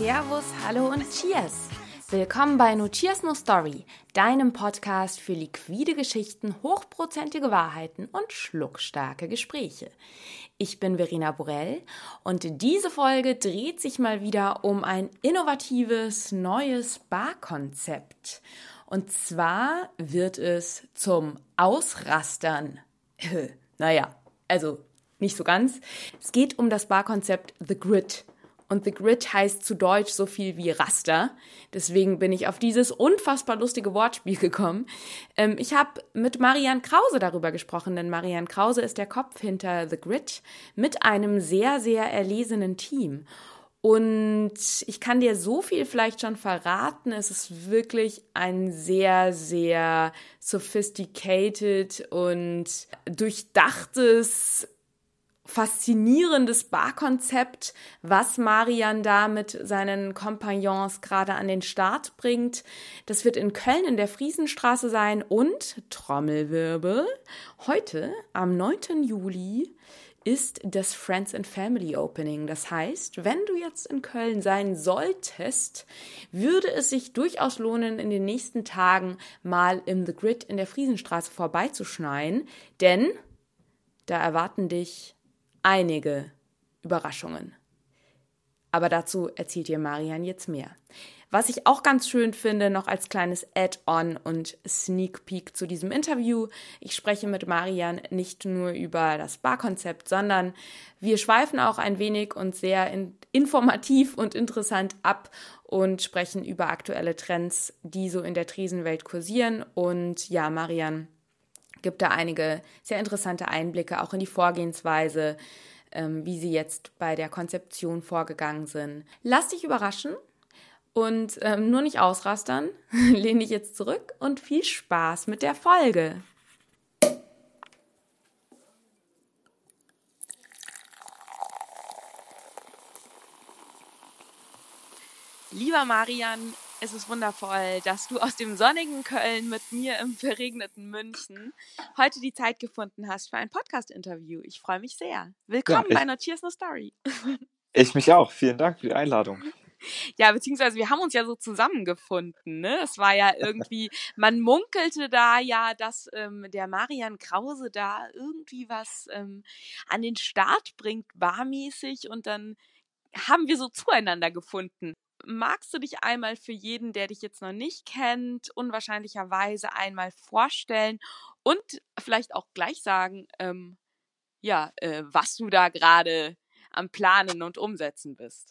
Servus, hallo und Cheers! Willkommen bei No Cheers No Story, deinem Podcast für liquide Geschichten, hochprozentige Wahrheiten und schluckstarke Gespräche. Ich bin Verena Borell und diese Folge dreht sich mal wieder um ein innovatives neues Barkonzept. Und zwar wird es zum Ausrastern. naja, also nicht so ganz. Es geht um das Barkonzept The Grid. Und The Grid heißt zu Deutsch so viel wie Raster. Deswegen bin ich auf dieses unfassbar lustige Wortspiel gekommen. Ähm, ich habe mit Marianne Krause darüber gesprochen, denn Marianne Krause ist der Kopf hinter The Grid mit einem sehr, sehr erlesenen Team. Und ich kann dir so viel vielleicht schon verraten. Es ist wirklich ein sehr, sehr sophisticated und durchdachtes faszinierendes Barkonzept, was Marian da mit seinen Kompagnons gerade an den Start bringt. Das wird in Köln in der Friesenstraße sein und Trommelwirbel. Heute, am 9. Juli, ist das Friends and Family Opening. Das heißt, wenn du jetzt in Köln sein solltest, würde es sich durchaus lohnen, in den nächsten Tagen mal im The Grid in der Friesenstraße vorbeizuschneien, denn da erwarten dich einige Überraschungen. Aber dazu erzählt dir Marian jetzt mehr. Was ich auch ganz schön finde, noch als kleines Add-on und Sneak Peek zu diesem Interview. Ich spreche mit Marian nicht nur über das Barkonzept, sondern wir schweifen auch ein wenig und sehr in informativ und interessant ab und sprechen über aktuelle Trends, die so in der Tresenwelt kursieren. Und ja, Marian gibt da einige sehr interessante Einblicke auch in die Vorgehensweise, ähm, wie sie jetzt bei der Konzeption vorgegangen sind. Lass dich überraschen und ähm, nur nicht ausrastern. Lehn dich jetzt zurück und viel Spaß mit der Folge. Lieber Marian, es ist wundervoll, dass du aus dem sonnigen Köln mit mir im verregneten München heute die Zeit gefunden hast für ein Podcast-Interview. Ich freue mich sehr. Willkommen ja, ich, bei No Cheers No Story. Ich mich auch. Vielen Dank für die Einladung. Ja, beziehungsweise wir haben uns ja so zusammengefunden. Ne? Es war ja irgendwie, man munkelte da ja, dass ähm, der Marian Krause da irgendwie was ähm, an den Start bringt, barmäßig. Und dann haben wir so zueinander gefunden magst du dich einmal für jeden, der dich jetzt noch nicht kennt, unwahrscheinlicherweise einmal vorstellen und vielleicht auch gleich sagen, ähm, ja, äh, was du da gerade am Planen und Umsetzen bist?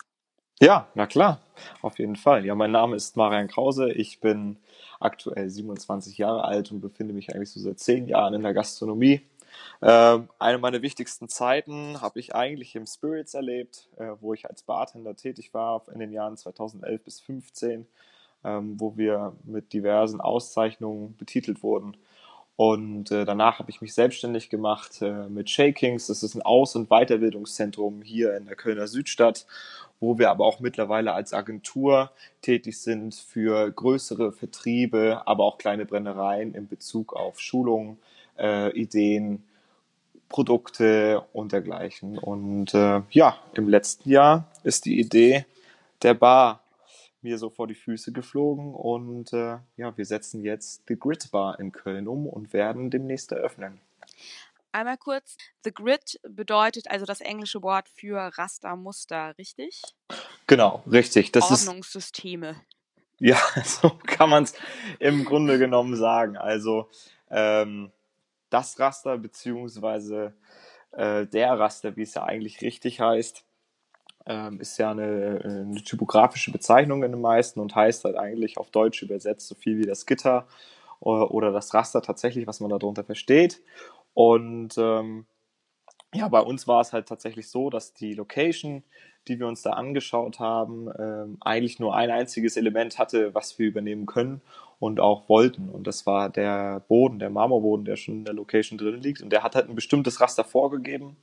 Ja, na klar, auf jeden Fall. Ja, mein Name ist Marian Krause. Ich bin aktuell 27 Jahre alt und befinde mich eigentlich so seit zehn Jahren in der Gastronomie. Ähm, eine meiner wichtigsten Zeiten habe ich eigentlich im Spirits erlebt, äh, wo ich als Bartender tätig war in den Jahren 2011 bis 2015, ähm, wo wir mit diversen Auszeichnungen betitelt wurden. Und äh, danach habe ich mich selbstständig gemacht äh, mit Shakings. Das ist ein Aus- und Weiterbildungszentrum hier in der Kölner Südstadt, wo wir aber auch mittlerweile als Agentur tätig sind für größere Vertriebe, aber auch kleine Brennereien in Bezug auf Schulungen, äh, Ideen, Produkte und dergleichen. Und äh, ja, im letzten Jahr ist die Idee der Bar mir so vor die Füße geflogen und äh, ja, wir setzen jetzt die Grid Bar in Köln um und werden demnächst eröffnen. Einmal kurz, The Grid bedeutet also das englische Wort für Rastermuster, richtig? Genau, richtig. Das Ordnungssysteme. Ist, ja, so kann man es im Grunde genommen sagen. Also ähm, das Raster beziehungsweise äh, der Raster, wie es ja eigentlich richtig heißt, ähm, ist ja eine, eine, typografische Bezeichnung in den meisten und heißt halt eigentlich auf Deutsch übersetzt so viel wie das Gitter oder, oder das Raster tatsächlich, was man darunter versteht. Und ähm, ja, bei uns war es halt tatsächlich so, dass die Location, die wir uns da angeschaut haben, ähm, eigentlich nur ein einziges Element hatte, was wir übernehmen können und auch wollten. Und das war der Boden, der Marmorboden, der schon in der Location drin liegt. Und der hat halt ein bestimmtes Raster vorgegeben.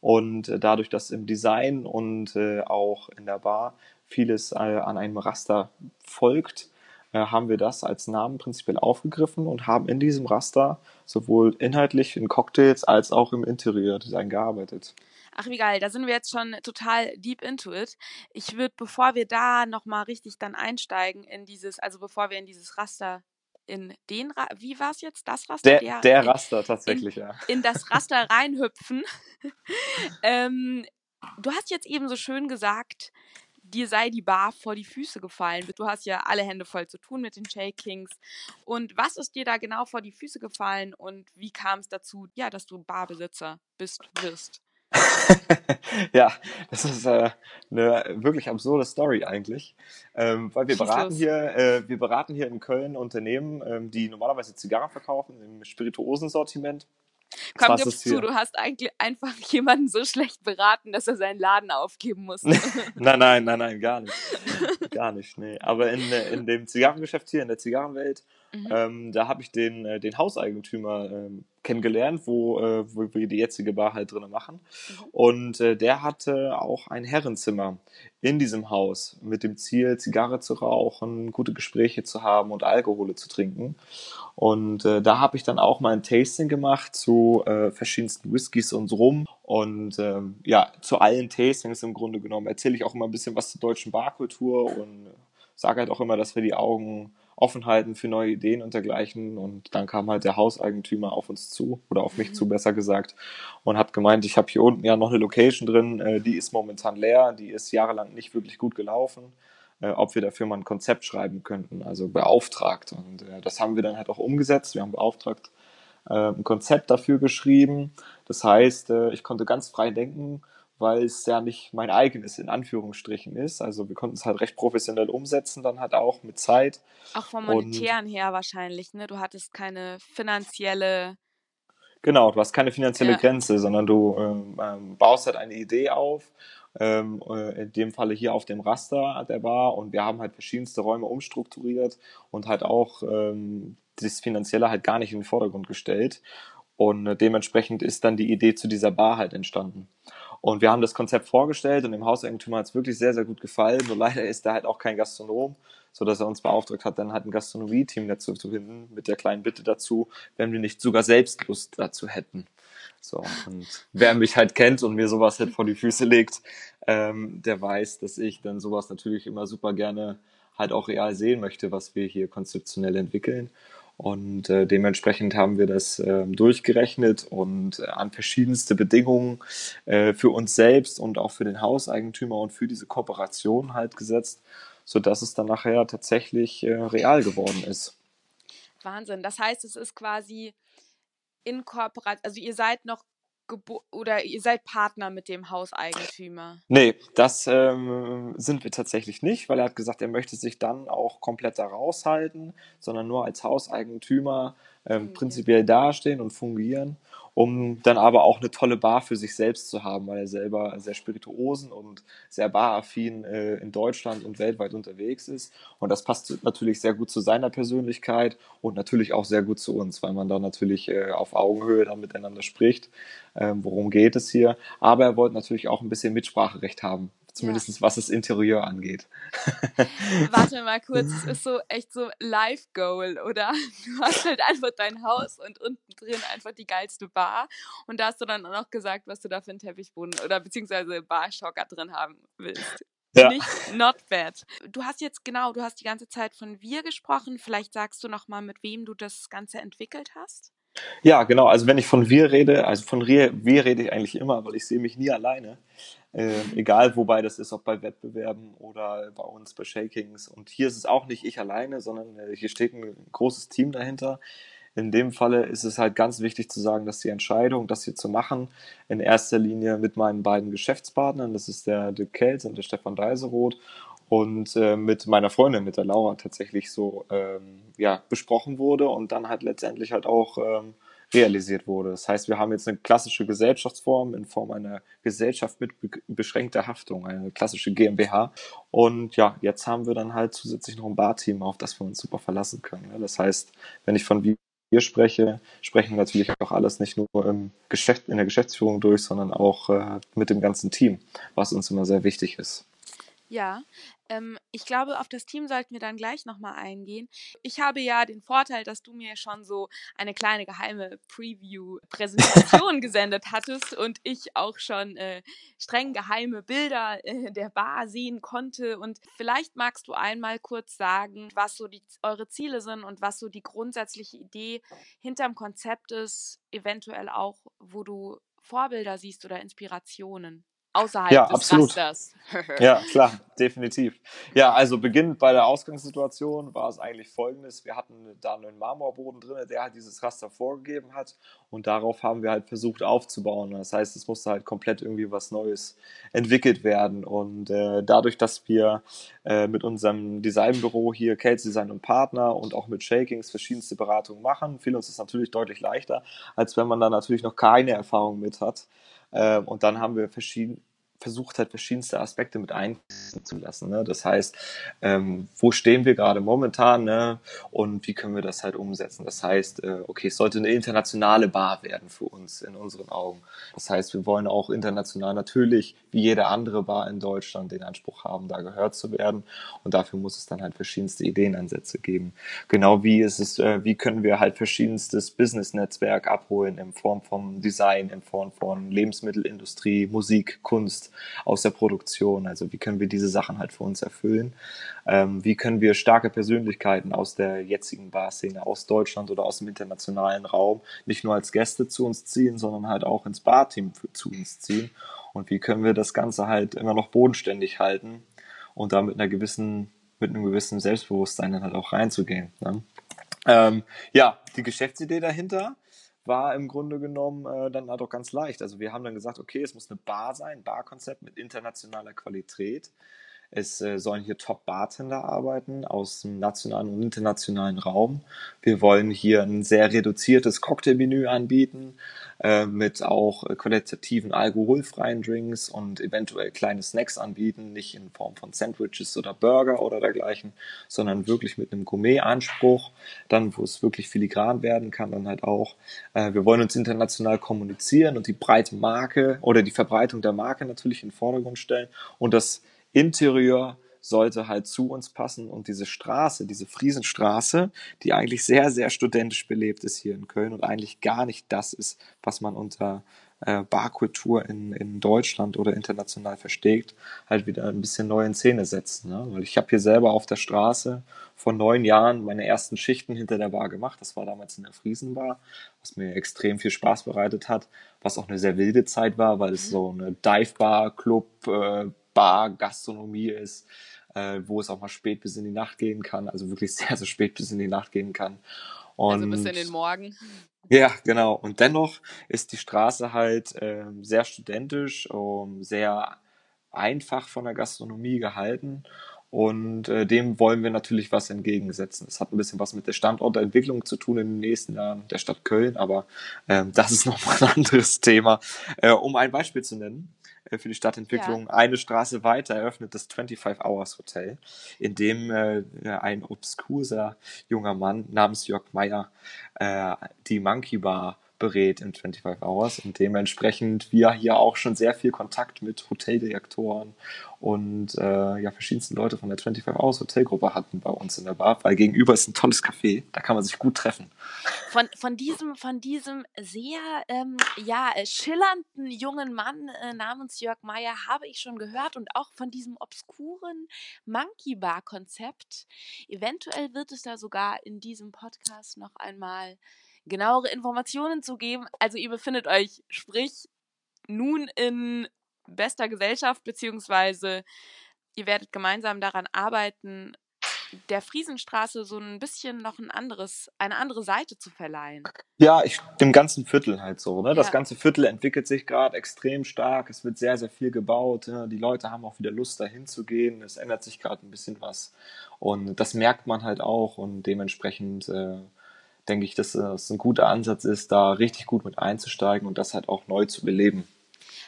Und äh, dadurch, dass im Design und äh, auch in der Bar vieles äh, an einem Raster folgt, haben wir das als Namen prinzipiell aufgegriffen und haben in diesem Raster sowohl inhaltlich in Cocktails als auch im Interieur-Design gearbeitet. Ach, wie geil, da sind wir jetzt schon total deep into it. Ich würde, bevor wir da nochmal richtig dann einsteigen in dieses, also bevor wir in dieses Raster, in den, Ra wie war es jetzt, das Raster? Der, der, der Raster tatsächlich, in, ja. In das Raster reinhüpfen. ähm, du hast jetzt eben so schön gesagt, dir sei die Bar vor die Füße gefallen. Du hast ja alle Hände voll zu tun mit den Shakings. Und was ist dir da genau vor die Füße gefallen und wie kam es dazu, ja, dass du Barbesitzer bist, wirst? ja, das ist äh, eine wirklich absurde Story eigentlich, ähm, weil wir beraten hier, äh, wir beraten hier in Köln Unternehmen, ähm, die normalerweise Zigarren verkaufen im Spirituosensortiment Komm, gib zu, du hast eigentlich einfach jemanden so schlecht beraten, dass er seinen Laden aufgeben muss. nein, nein, nein, nein, gar nicht. gar nicht, nee. Aber in, in dem Zigarrengeschäft hier, in der Zigarrenwelt, mhm. ähm, da habe ich den, äh, den Hauseigentümer ähm, kennengelernt, wo, äh, wo wir die jetzige Bar halt drinnen machen. Mhm. Und äh, der hatte auch ein Herrenzimmer in diesem Haus mit dem Ziel, Zigarre zu rauchen, gute Gespräche zu haben und Alkohole zu trinken. Und äh, da habe ich dann auch mal ein Tasting gemacht zu äh, verschiedensten Whiskys und Rum. Und ähm, ja, zu allen Tastings im Grunde genommen erzähle ich auch immer ein bisschen was zur deutschen Barkultur und sage halt auch immer, dass wir die Augen offen halten für neue Ideen und dergleichen. Und dann kam halt der Hauseigentümer auf uns zu, oder auf mich mhm. zu, besser gesagt, und hat gemeint, ich habe hier unten ja noch eine Location drin, äh, die ist momentan leer, die ist jahrelang nicht wirklich gut gelaufen. Äh, ob wir dafür mal ein Konzept schreiben könnten, also beauftragt. Und äh, das haben wir dann halt auch umgesetzt. Wir haben beauftragt äh, ein Konzept dafür geschrieben. Das heißt, äh, ich konnte ganz frei denken weil es ja nicht mein eigenes in Anführungsstrichen ist. Also wir konnten es halt recht professionell umsetzen, dann halt auch mit Zeit. Auch vom monetären und, her wahrscheinlich, ne? Du hattest keine finanzielle. Genau, du hast keine finanzielle ja. Grenze, sondern du ähm, ähm, baust halt eine Idee auf. Ähm, äh, in dem Falle hier auf dem Raster der Bar und wir haben halt verschiedenste Räume umstrukturiert und halt auch ähm, das Finanzielle halt gar nicht in den Vordergrund gestellt. Und äh, dementsprechend ist dann die Idee zu dieser Bar halt entstanden. Und wir haben das Konzept vorgestellt und dem Hauseigentümer hat es wirklich sehr, sehr gut gefallen. Nur leider ist er halt auch kein Gastronom, so dass er uns beauftragt hat, dann halt ein Gastronomie-Team dazu zu finden, mit der kleinen Bitte dazu, wenn wir nicht sogar selbst Lust dazu hätten. So, und wer mich halt kennt und mir sowas halt vor die Füße legt, ähm, der weiß, dass ich dann sowas natürlich immer super gerne halt auch real sehen möchte, was wir hier konzeptionell entwickeln. Und äh, dementsprechend haben wir das äh, durchgerechnet und äh, an verschiedenste Bedingungen äh, für uns selbst und auch für den Hauseigentümer und für diese Kooperation halt gesetzt, sodass es dann nachher tatsächlich äh, real geworden ist. Wahnsinn. Das heißt, es ist quasi in Kooperation, also ihr seid noch Gebo oder ihr seid Partner mit dem Hauseigentümer? Nee, das ähm, sind wir tatsächlich nicht, weil er hat gesagt, er möchte sich dann auch komplett da raushalten, sondern nur als Hauseigentümer ähm, prinzipiell dastehen und fungieren um dann aber auch eine tolle Bar für sich selbst zu haben, weil er selber sehr spirituosen und sehr baraffin äh, in Deutschland und weltweit unterwegs ist. Und das passt natürlich sehr gut zu seiner Persönlichkeit und natürlich auch sehr gut zu uns, weil man da natürlich äh, auf Augenhöhe dann miteinander spricht. Ähm, worum geht es hier? Aber er wollte natürlich auch ein bisschen Mitspracherecht haben Zumindest ja. was das Interieur angeht. Warte mal kurz, es ist so echt so Life-Goal, oder? Du hast halt einfach dein Haus und unten drin einfach die geilste Bar. Und da hast du dann auch noch gesagt, was du da für einen Teppichboden oder beziehungsweise Barschocker drin haben willst. Ja. Nicht not bad. Du hast jetzt genau, du hast die ganze Zeit von wir gesprochen. Vielleicht sagst du noch mal, mit wem du das Ganze entwickelt hast. Ja, genau. Also wenn ich von wir rede, also von wir, wir rede ich eigentlich immer, weil ich sehe mich nie alleine. Äh, egal, wobei das ist, ob bei Wettbewerben oder bei uns bei Shakings. Und hier ist es auch nicht ich alleine, sondern äh, hier steht ein großes Team dahinter. In dem Falle ist es halt ganz wichtig zu sagen, dass die Entscheidung, das hier zu machen, in erster Linie mit meinen beiden Geschäftspartnern, das ist der Dirk Kelz und der Stefan Deiseroth, und äh, mit meiner Freundin, mit der Laura, tatsächlich so ähm, ja, besprochen wurde und dann halt letztendlich halt auch ähm, realisiert wurde. Das heißt, wir haben jetzt eine klassische Gesellschaftsform in Form einer Gesellschaft mit beschränkter Haftung, eine klassische GmbH. Und ja, jetzt haben wir dann halt zusätzlich noch ein Barteam, auf das wir uns super verlassen können. Das heißt, wenn ich von wir spreche, sprechen wir natürlich auch alles nicht nur im Geschäft, in der Geschäftsführung durch, sondern auch äh, mit dem ganzen Team, was uns immer sehr wichtig ist. Ja, ähm, ich glaube, auf das Team sollten wir dann gleich nochmal eingehen. Ich habe ja den Vorteil, dass du mir schon so eine kleine geheime Preview-Präsentation gesendet hattest und ich auch schon äh, streng geheime Bilder äh, der Bar sehen konnte. Und vielleicht magst du einmal kurz sagen, was so die, eure Ziele sind und was so die grundsätzliche Idee hinterm Konzept ist, eventuell auch, wo du Vorbilder siehst oder Inspirationen außerhalb ja, des absolut. Rasters. ja, klar, definitiv. Ja, also beginnend bei der Ausgangssituation war es eigentlich folgendes. Wir hatten da einen Marmorboden drin, der halt dieses Raster vorgegeben hat und darauf haben wir halt versucht aufzubauen. Das heißt, es musste halt komplett irgendwie was Neues entwickelt werden und äh, dadurch, dass wir äh, mit unserem Designbüro hier Case Design und Partner und auch mit Shakings verschiedenste Beratungen machen, fiel uns das natürlich deutlich leichter, als wenn man da natürlich noch keine Erfahrung mit hat. Äh, und dann haben wir verschieden, versucht halt verschiedenste Aspekte mit einzulassen. Ne? Das heißt, ähm, wo stehen wir gerade momentan ne? und wie können wir das halt umsetzen? Das heißt, äh, okay, es sollte eine internationale Bar werden für uns in unseren Augen. Das heißt, wir wollen auch international natürlich wie jede andere Bar in Deutschland den Anspruch haben, da gehört zu werden. Und dafür muss es dann halt verschiedenste Ideenansätze geben. Genau wie ist es, äh, wie können wir halt verschiedenstes Business-Netzwerk abholen in Form von Design, in Form von Lebensmittelindustrie, Musik, Kunst, aus der Produktion. Also wie können wir diese Sachen halt für uns erfüllen? Ähm, wie können wir starke Persönlichkeiten aus der jetzigen Barszene, aus Deutschland oder aus dem internationalen Raum nicht nur als Gäste zu uns ziehen, sondern halt auch ins Barteam zu uns ziehen? Und wie können wir das Ganze halt immer noch bodenständig halten und da mit einer gewissen, mit einem gewissen Selbstbewusstsein dann halt auch reinzugehen? Ne? Ähm, ja, die Geschäftsidee dahinter war im Grunde genommen äh, dann halt auch ganz leicht. Also wir haben dann gesagt, okay, es muss eine Bar sein, Barkonzept mit internationaler Qualität. Es äh, sollen hier Top-Bartender arbeiten aus dem nationalen und internationalen Raum. Wir wollen hier ein sehr reduziertes Cocktailmenü anbieten äh, mit auch qualitativen alkoholfreien Drinks und eventuell kleine Snacks anbieten, nicht in Form von Sandwiches oder Burger oder dergleichen, sondern wirklich mit einem Gourmet-Anspruch, dann wo es wirklich filigran werden kann, dann halt auch. Äh, wir wollen uns international kommunizieren und die breite Marke oder die Verbreitung der Marke natürlich in den Vordergrund stellen und das Interieur sollte halt zu uns passen und diese Straße, diese Friesenstraße, die eigentlich sehr, sehr studentisch belebt ist hier in Köln und eigentlich gar nicht das ist, was man unter äh, Barkultur in, in Deutschland oder international versteht, halt wieder ein bisschen neu in Szene setzen. Ne? Weil ich habe hier selber auf der Straße vor neun Jahren meine ersten Schichten hinter der Bar gemacht. Das war damals in der Friesenbar, was mir extrem viel Spaß bereitet hat, was auch eine sehr wilde Zeit war, weil es so eine Dive-Bar, Club, äh, Bar, Gastronomie ist, äh, wo es auch mal spät bis in die Nacht gehen kann, also wirklich sehr, sehr spät bis in die Nacht gehen kann. Und, also bis in den Morgen. Ja, genau. Und dennoch ist die Straße halt äh, sehr studentisch, um, sehr einfach von der Gastronomie gehalten. Und äh, dem wollen wir natürlich was entgegensetzen. Das hat ein bisschen was mit der Standortentwicklung zu tun in den nächsten Jahren der Stadt Köln, aber ähm, das ist nochmal ein anderes Thema. Äh, um ein Beispiel zu nennen, für die Stadtentwicklung. Ja. Eine Straße weiter eröffnet das 25 Hours Hotel, in dem äh, ein obskuser junger Mann namens Jörg Meyer äh, die Monkey Bar berät in 25 Hours und dementsprechend wir hier auch schon sehr viel Kontakt mit Hoteldirektoren und äh, ja verschiedensten Leute von der 25 Hours Hotelgruppe hatten bei uns in der Bar, weil gegenüber ist ein tolles Café, da kann man sich gut treffen. Von, von diesem von diesem sehr ähm, ja schillernden jungen Mann äh, namens Jörg Meyer habe ich schon gehört und auch von diesem obskuren Monkey Bar Konzept. Eventuell wird es da sogar in diesem Podcast noch einmal genauere Informationen zu geben. Also ihr befindet euch, sprich, nun in bester Gesellschaft, beziehungsweise ihr werdet gemeinsam daran arbeiten, der Friesenstraße so ein bisschen noch ein anderes, eine andere Seite zu verleihen. Ja, ich, dem ganzen Viertel halt so. Ne? Das ja. ganze Viertel entwickelt sich gerade extrem stark. Es wird sehr, sehr viel gebaut. Ne? Die Leute haben auch wieder Lust, dahin zu gehen. Es ändert sich gerade ein bisschen was. Und das merkt man halt auch. Und dementsprechend äh, denke ich, dass es ein guter Ansatz ist, da richtig gut mit einzusteigen und das halt auch neu zu beleben.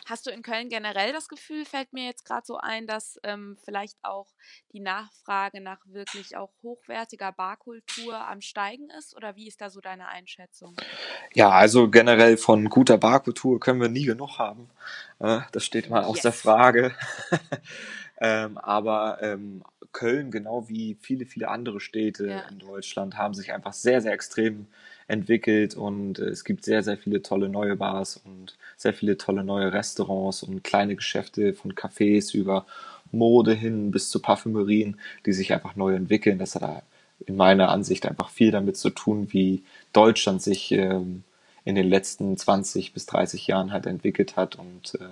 Hast du in Köln generell das Gefühl, fällt mir jetzt gerade so ein, dass ähm, vielleicht auch die Nachfrage nach wirklich auch hochwertiger Barkultur am Steigen ist? Oder wie ist da so deine Einschätzung? Ja, also generell von guter Barkultur können wir nie genug haben. Äh, das steht mal yes. aus der Frage. Ähm, aber ähm, Köln, genau wie viele, viele andere Städte ja. in Deutschland, haben sich einfach sehr, sehr extrem entwickelt und äh, es gibt sehr, sehr viele tolle neue Bars und sehr viele tolle neue Restaurants und kleine Geschäfte von Cafés über Mode hin bis zu Parfümerien, die sich einfach neu entwickeln. Das hat in meiner Ansicht einfach viel damit zu tun, wie Deutschland sich ähm, in den letzten 20 bis 30 Jahren halt entwickelt hat und äh,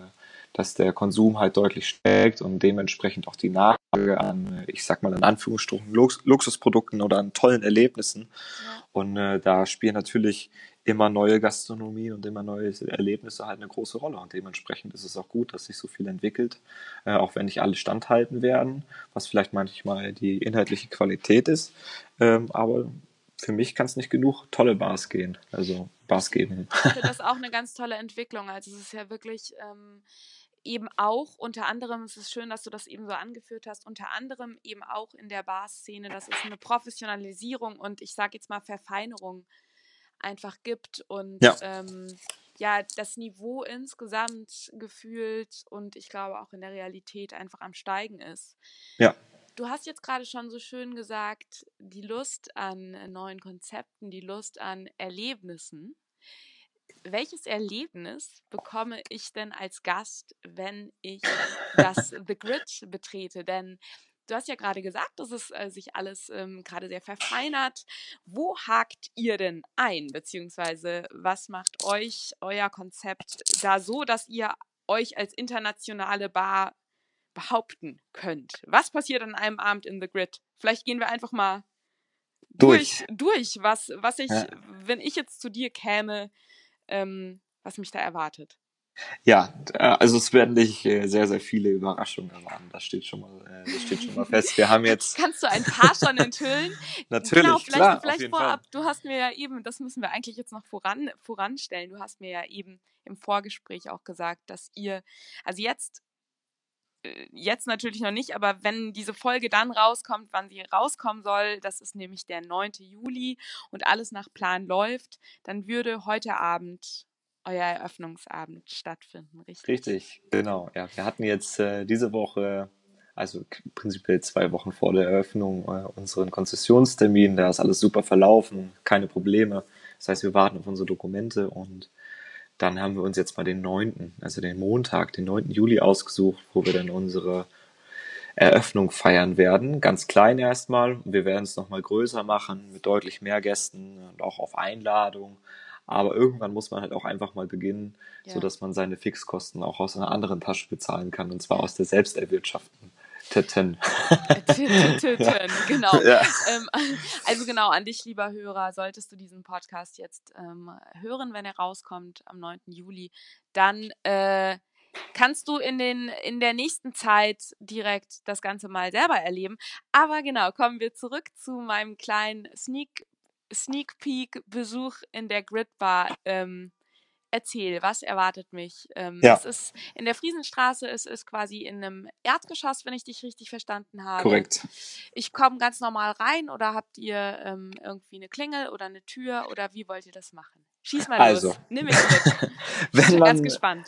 dass der Konsum halt deutlich steigt und dementsprechend auch die Nachfrage an, ich sag mal in Anführungsstrichen, Lux Luxusprodukten oder an tollen Erlebnissen. Ja. Und äh, da spielen natürlich immer neue Gastronomien und immer neue Erlebnisse halt eine große Rolle. Und dementsprechend ist es auch gut, dass sich so viel entwickelt, äh, auch wenn nicht alle standhalten werden, was vielleicht manchmal die inhaltliche Qualität ist. Ähm, aber für mich kann es nicht genug tolle Bars gehen, also Bars geben. Ich finde das auch eine ganz tolle Entwicklung. Also es ist ja wirklich ähm, eben auch unter anderem, es ist schön, dass du das eben so angeführt hast, unter anderem eben auch in der Barszene, das ist eine Professionalisierung und ich sage jetzt mal Verfeinerung einfach gibt und ja. Ähm, ja, das Niveau insgesamt gefühlt und ich glaube auch in der Realität einfach am Steigen ist. Ja. Du hast jetzt gerade schon so schön gesagt, die Lust an neuen Konzepten, die Lust an Erlebnissen. Welches Erlebnis bekomme ich denn als Gast, wenn ich das The Grid betrete? Denn Du hast ja gerade gesagt, dass es äh, sich alles ähm, gerade sehr verfeinert. Wo hakt ihr denn ein? Beziehungsweise was macht euch euer Konzept da so, dass ihr euch als internationale Bar behaupten könnt? Was passiert an einem Abend in The Grid? Vielleicht gehen wir einfach mal durch, durch, durch was, was ich, ja. wenn ich jetzt zu dir käme, ähm, was mich da erwartet. Ja, äh, also es werden dich äh, sehr, sehr viele Überraschungen erwarten. Das steht schon mal, äh, das steht schon mal fest. Wir haben jetzt. Kannst du ein paar schon enthüllen? Natürlich. Genau, vielleicht, klar, vielleicht vorab. Fall. Du hast mir ja eben, das müssen wir eigentlich jetzt noch voran, voranstellen. Du hast mir ja eben im Vorgespräch auch gesagt, dass ihr, also jetzt jetzt natürlich noch nicht, aber wenn diese Folge dann rauskommt, wann sie rauskommen soll, das ist nämlich der 9. Juli und alles nach Plan läuft, dann würde heute Abend euer Eröffnungsabend stattfinden, richtig? Richtig, genau. Ja, wir hatten jetzt äh, diese Woche, also prinzipiell zwei Wochen vor der Eröffnung, äh, unseren Konzessionstermin. Da ist alles super verlaufen, keine Probleme. Das heißt, wir warten auf unsere Dokumente und dann haben wir uns jetzt mal den 9., also den Montag, den 9. Juli ausgesucht, wo wir dann unsere Eröffnung feiern werden. Ganz klein erstmal. Wir werden es nochmal größer machen mit deutlich mehr Gästen und auch auf Einladung. Aber irgendwann muss man halt auch einfach mal beginnen, ja. sodass man seine Fixkosten auch aus einer anderen Tasche bezahlen kann, und zwar aus der Selbsterwirtschaften. Titten. Titten, genau. Ja. Ähm, also genau, an dich, lieber Hörer, solltest du diesen Podcast jetzt ähm, hören, wenn er rauskommt am 9. Juli, dann äh, kannst du in, den, in der nächsten Zeit direkt das Ganze mal selber erleben. Aber genau, kommen wir zurück zu meinem kleinen Sneak Sneak Peek Besuch in der Grid Bar. Ähm, erzähl, was erwartet mich? Ähm, ja. Es ist in der Friesenstraße, es ist quasi in einem Erdgeschoss, wenn ich dich richtig verstanden habe. Korrekt. Ich komme ganz normal rein oder habt ihr ähm, irgendwie eine Klingel oder eine Tür oder wie wollt ihr das machen? Schieß mal also, los. Nimm mich mit. wenn ich bin man, ganz gespannt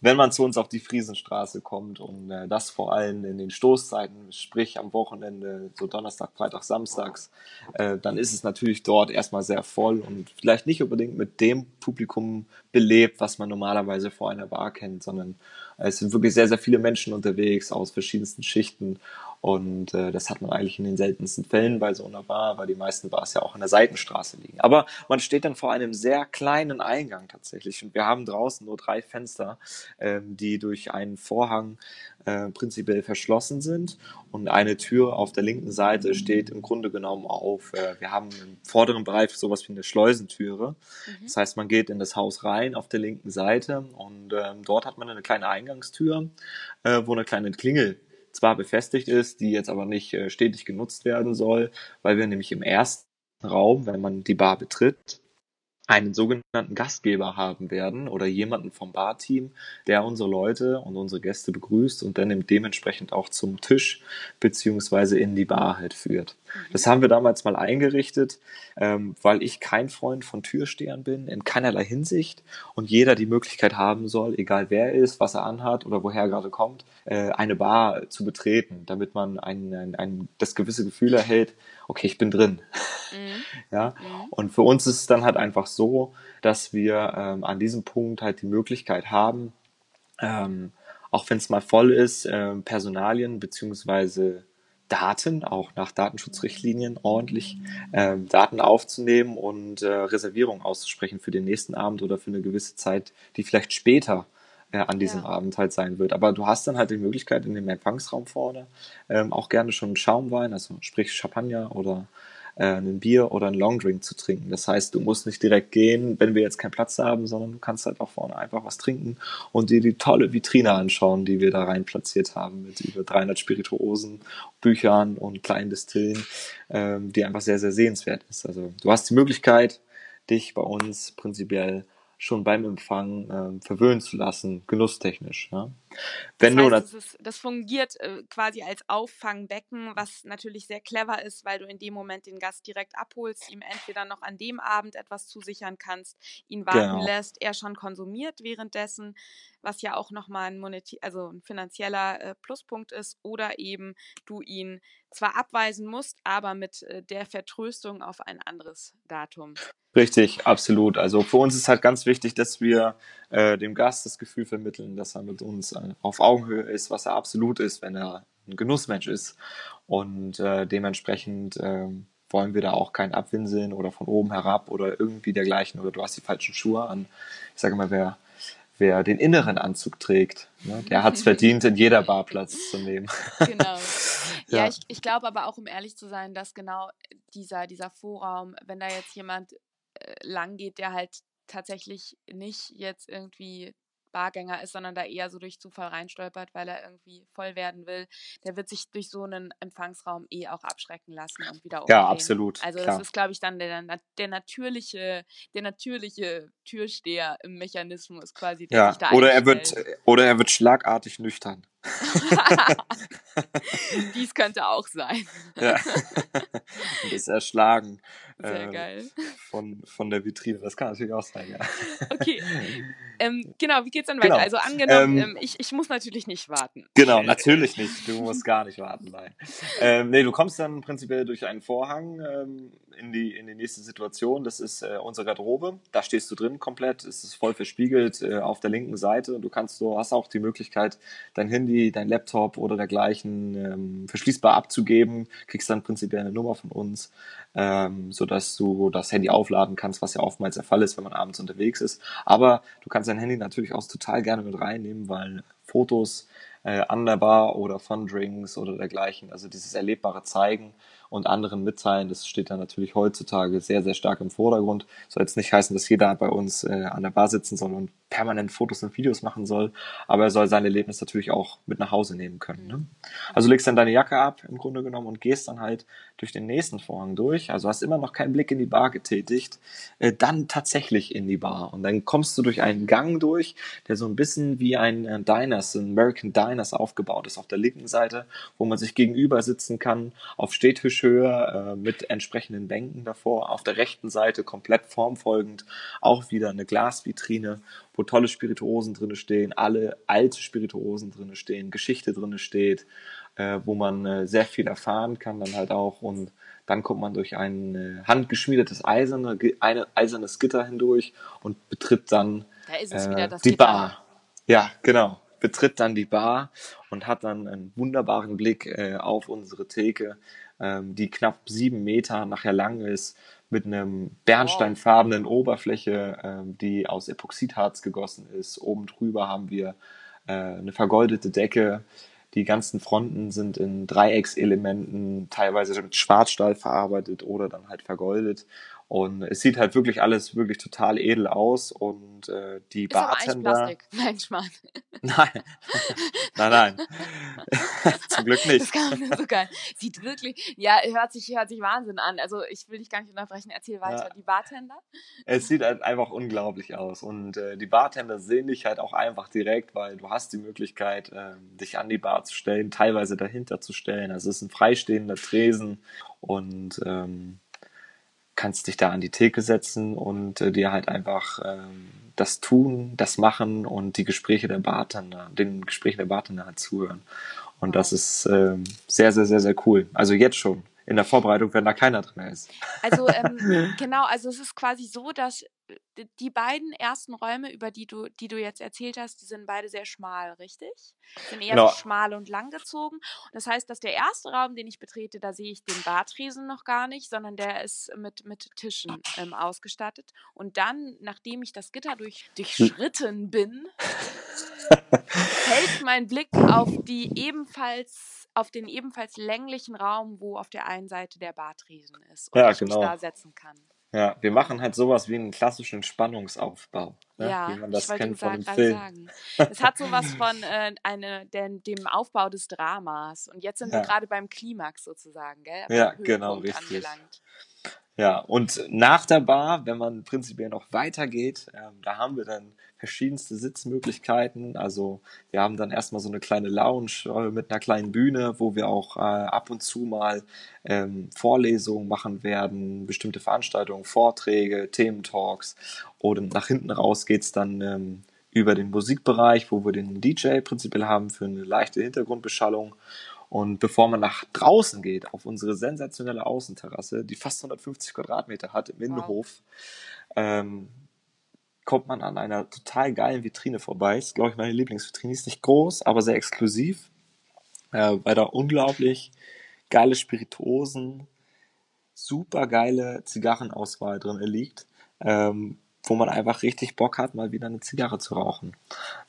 wenn man zu uns auf die Friesenstraße kommt und äh, das vor allem in den Stoßzeiten, sprich am Wochenende, so Donnerstag, Freitag, Samstags, äh, dann ist es natürlich dort erstmal sehr voll und vielleicht nicht unbedingt mit dem Publikum belebt, was man normalerweise vor einer Bar kennt, sondern es sind wirklich sehr, sehr viele Menschen unterwegs aus verschiedensten Schichten und äh, das hat man eigentlich in den seltensten Fällen bei so einer Bar, weil die meisten Bars ja auch an der Seitenstraße liegen. Aber man steht dann vor einem sehr kleinen Eingang tatsächlich. Und wir haben draußen nur drei Fenster, ähm, die durch einen Vorhang äh, prinzipiell verschlossen sind. Und eine Tür auf der linken Seite steht im Grunde genommen auf. Äh, wir haben im vorderen Bereich sowas wie eine Schleusentüre. Mhm. Das heißt, man geht in das Haus rein auf der linken Seite und ähm, dort hat man eine kleine Eingangstür, äh, wo eine kleine Klingel zwar befestigt ist, die jetzt aber nicht äh, stetig genutzt werden soll, weil wir nämlich im ersten Raum, wenn man die Bar betritt, einen sogenannten Gastgeber haben werden oder jemanden vom Barteam, der unsere Leute und unsere Gäste begrüßt und dann dementsprechend auch zum Tisch beziehungsweise in die Bar halt führt. Das haben wir damals mal eingerichtet, ähm, weil ich kein Freund von Türstehern bin, in keinerlei Hinsicht. Und jeder die Möglichkeit haben soll, egal wer er ist, was er anhat oder woher er gerade kommt, äh, eine Bar zu betreten, damit man ein, ein, ein, das gewisse Gefühl erhält, okay, ich bin drin. Mhm. ja. Mhm. Und für uns ist es dann halt einfach so, dass wir ähm, an diesem Punkt halt die Möglichkeit haben, ähm, auch wenn es mal voll ist, äh, Personalien beziehungsweise Daten, auch nach Datenschutzrichtlinien ordentlich ähm, Daten aufzunehmen und äh, Reservierungen auszusprechen für den nächsten Abend oder für eine gewisse Zeit, die vielleicht später äh, an diesem ja. Abend halt sein wird. Aber du hast dann halt die Möglichkeit in dem Empfangsraum vorne ähm, auch gerne schon Schaumwein, also sprich Champagner oder ein Bier oder ein Longdrink zu trinken. Das heißt, du musst nicht direkt gehen, wenn wir jetzt keinen Platz haben, sondern du kannst halt auch vorne einfach was trinken und dir die tolle Vitrine anschauen, die wir da rein platziert haben mit über 300 Spirituosen, Büchern und kleinen Distillen, ähm, die einfach sehr, sehr sehenswert ist. Also du hast die Möglichkeit, dich bei uns prinzipiell schon beim Empfang ähm, verwöhnen zu lassen, genusstechnisch. Ja. Wenn das, heißt, das, ist, das fungiert äh, quasi als Auffangbecken, was natürlich sehr clever ist, weil du in dem Moment den Gast direkt abholst, ihm entweder noch an dem Abend etwas zusichern kannst, ihn warten genau. lässt, er schon konsumiert währenddessen, was ja auch nochmal ein, Moneti also ein finanzieller äh, Pluspunkt ist, oder eben du ihn zwar abweisen musst, aber mit äh, der Vertröstung auf ein anderes Datum. Richtig, absolut. Also für uns ist halt ganz wichtig, dass wir äh, dem Gast das Gefühl vermitteln, dass er mit uns äh, auf Augenhöhe ist, was er absolut ist, wenn er ein Genussmensch ist. Und äh, dementsprechend äh, wollen wir da auch kein Abwinseln oder von oben herab oder irgendwie dergleichen oder du hast die falschen Schuhe an. Ich sage mal, wer, wer den inneren Anzug trägt, ne, der hat es verdient, in jeder Bar Platz zu nehmen. Genau. Ja, ja, ich, ich glaube aber auch, um ehrlich zu sein, dass genau dieser, dieser Vorraum, wenn da jetzt jemand äh, lang geht, der halt tatsächlich nicht jetzt irgendwie Bargänger ist, sondern da eher so durch Zufall reinstolpert, weil er irgendwie voll werden will, der wird sich durch so einen Empfangsraum eh auch abschrecken lassen und wieder umdrehen. Ja, absolut. Also klar. das ist, glaube ich, dann der, der natürliche, der natürliche Türsteher im Mechanismus quasi, der ja. sich da oder er wird Oder er wird schlagartig nüchtern. Dies könnte auch sein. ja. Und ist erschlagen. Sehr äh, geil. Von, von der Vitrine. Das kann natürlich auch sein, ja. Okay. Ähm, genau, wie geht's dann weiter? Genau. Also angenommen, ähm, ähm, ich, ich muss natürlich nicht warten. Genau, natürlich nicht. Du musst gar nicht warten, nein. Ähm, nee, du kommst dann prinzipiell durch einen Vorhang ähm, in, die, in die nächste Situation. Das ist äh, unsere Garderobe. Da stehst du drin komplett. Es ist voll verspiegelt äh, auf der linken Seite. Du kannst, du hast auch die Möglichkeit, dein Handy, dein Laptop oder dergleichen ähm, verschließbar abzugeben. Kriegst dann prinzipiell eine Nummer von uns, ähm, sodass du das Handy aufladen kannst, was ja oftmals der Fall ist, wenn man abends unterwegs ist. Aber du kannst dein Handy natürlich auch total gerne mit reinnehmen, weil Fotos äh, an der Bar oder von Drinks oder dergleichen, also dieses erlebbare Zeigen und anderen mitteilen, das steht dann natürlich heutzutage sehr, sehr stark im Vordergrund. Soll jetzt nicht heißen, dass jeder bei uns äh, an der Bar sitzen soll und permanent Fotos und Videos machen soll, aber er soll sein Erlebnis natürlich auch mit nach Hause nehmen können. Ne? Also legst dann deine Jacke ab im Grunde genommen und gehst dann halt durch den nächsten Vorhang durch, also hast immer noch keinen Blick in die Bar getätigt, äh, dann tatsächlich in die Bar und dann kommst du durch einen Gang durch, der so ein bisschen wie ein äh, Diners, ein American Diners aufgebaut ist auf der linken Seite, wo man sich gegenüber sitzen kann, auf Stehtischhöhe äh, mit entsprechenden Bänken davor, auf der rechten Seite komplett formfolgend auch wieder eine Glasvitrine wo tolle Spirituosen drinne stehen, alle alte Spirituosen drinne stehen, Geschichte drinne steht, äh, wo man äh, sehr viel erfahren kann dann halt auch und dann kommt man durch ein äh, handgeschmiedetes eiserne, eine, eisernes Gitter hindurch und betritt dann da äh, die Gitter. Bar. Ja, genau. Betritt dann die Bar und hat dann einen wunderbaren Blick äh, auf unsere Theke, ähm, die knapp sieben Meter nachher lang ist, mit einem bernsteinfarbenen Oberfläche, äh, die aus Epoxidharz gegossen ist. Oben drüber haben wir äh, eine vergoldete Decke. Die ganzen Fronten sind in Dreieckselementen, teilweise mit Schwarzstahl verarbeitet oder dann halt vergoldet. Und es sieht halt wirklich alles wirklich total edel aus und äh, die Ist aber Bartender. eigentlich Plastik. Nein, Schmarrn. Nein, nein, nein. Zum Glück Das nicht. kann man so geil. Sieht wirklich, ja, hört sich, hört sich Wahnsinn an. Also ich will dich gar nicht unterbrechen, erzähl weiter. Ja. Die Bartender? Es sieht halt einfach unglaublich aus. Und äh, die Bartender sehen dich halt auch einfach direkt, weil du hast die Möglichkeit, ähm, dich an die Bar zu stellen, teilweise dahinter zu stellen. Also es ist ein freistehender Tresen und ähm, kannst dich da an die Theke setzen und äh, dir halt einfach ähm, das tun, das machen und die Gespräche der Bartender, den Gesprächen der Bartender halt zuhören. Und das ist ähm, sehr, sehr, sehr, sehr cool. Also jetzt schon. In der Vorbereitung, wenn da keiner drin ist. Also ähm, genau, also es ist quasi so, dass die beiden ersten Räume, über die du, die du jetzt erzählt hast, die sind beide sehr schmal, richtig? Sind eher Genau. so schmal und langgezogen. Das heißt, dass der erste Raum, den ich betrete, da sehe ich den Bartresen noch gar nicht, sondern der ist mit, mit Tischen ähm, ausgestattet. Und dann, nachdem ich das Gitter durch, durchschritten bin, fällt mein Blick auf die ebenfalls, auf den ebenfalls länglichen Raum, wo auf der einen Seite der Bartresen ist und Ja, ich genau. mich da setzen kann. Ja, wir machen halt sowas wie einen klassischen Spannungsaufbau, ne? Ja, wie man das kennt von gerade Film. sagen. Es hat sowas von äh, eine, den, dem Aufbau des Dramas. Und jetzt sind wir Ja. gerade beim Klimax sozusagen, gell? Ja, Beim genau, richtig. Angelangt. Ja, und nach der Bar, wenn man prinzipiell noch weitergeht, ähm, da haben wir dann verschiedenste Sitzmöglichkeiten. Also wir haben dann erstmal so eine kleine Lounge äh, mit einer kleinen Bühne, wo wir auch äh, ab und zu mal ähm, Vorlesungen machen werden, bestimmte Veranstaltungen, Vorträge, Thementalks. Und nach hinten raus geht's dann ähm, über den Musikbereich, wo wir den DJ prinzipiell haben für eine leichte Hintergrundbeschallung. Und bevor man nach draußen geht, auf unsere sensationelle Außenterrasse, die fast 150 Quadratmeter hat im Innenhof, ähm, kommt man an einer total geilen Vitrine vorbei. Ist, glaube ich, meine Lieblingsvitrine. Ist nicht groß, aber sehr exklusiv, äh, weil da unglaublich geile Spirituosen, super geile Zigarrenauswahl drin liegt, ähm, wo man einfach richtig Bock hat, mal wieder eine Zigarre zu rauchen.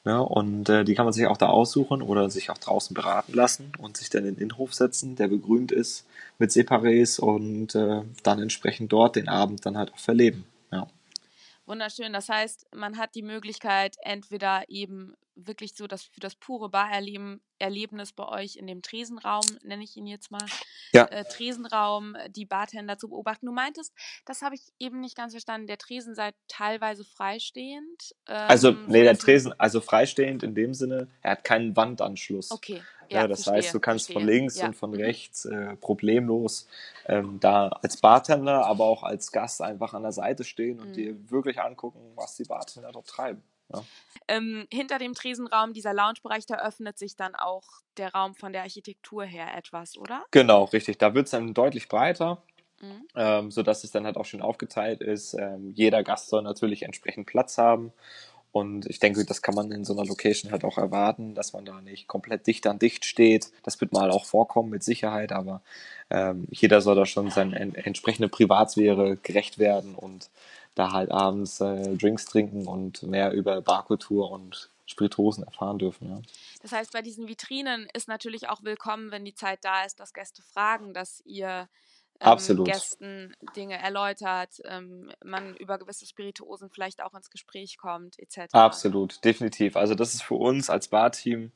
Ne? Und äh, die kann man sich auch da aussuchen oder sich auch draußen beraten lassen und sich dann in den Innenhof setzen, der begrünt ist mit Separés und äh, dann entsprechend dort den Abend dann halt auch verleben. Wunderschön. Das heißt, man hat die Möglichkeit, entweder eben wirklich so das für das pure Barerleben Erlebnis bei euch in dem Tresenraum, nenne ich ihn jetzt mal, Ja. äh, Tresenraum, äh, die Bartender zu beobachten. Du meintest, das habe ich eben nicht ganz verstanden, der Tresen sei teilweise freistehend. Also, ähm, nee, der Tresen, also freistehend in dem Sinne, er hat keinen Wandanschluss. Okay, Ja, ja, das verstehe, heißt, du kannst von verstehe. links Ja. und von Mhm. rechts äh, problemlos ähm, da als Bartender, aber auch als Gast einfach an der Seite stehen und Mhm. dir wirklich angucken, was die Bartender dort treiben. Ja. Ähm, hinter dem Tresenraum, dieser Loungebereich, da öffnet sich dann auch der Raum von der Architektur her etwas, oder? Genau, richtig. Da wird es dann deutlich breiter, Mhm. ähm, sodass es dann halt auch schön aufgeteilt ist. Ähm, jeder Gast soll natürlich entsprechend Platz haben. Und ich denke, das kann man in so einer Location halt auch erwarten, dass man da nicht komplett dicht an dicht steht. Das wird mal auch vorkommen mit Sicherheit, aber ähm, jeder soll da schon seine en entsprechende Privatsphäre gerecht werden und da halt abends äh, Drinks trinken und mehr über Barkultur und Spirituosen erfahren dürfen. Ja. Das heißt, bei diesen Vitrinen ist natürlich auch willkommen, wenn die Zeit da ist, dass Gäste fragen, dass ihr ähm. Gästen Dinge erläutert, ähm, man über gewisse Spirituosen vielleicht auch ins Gespräch kommt, etc. Absolut, definitiv. Also das ist für uns als Barteam,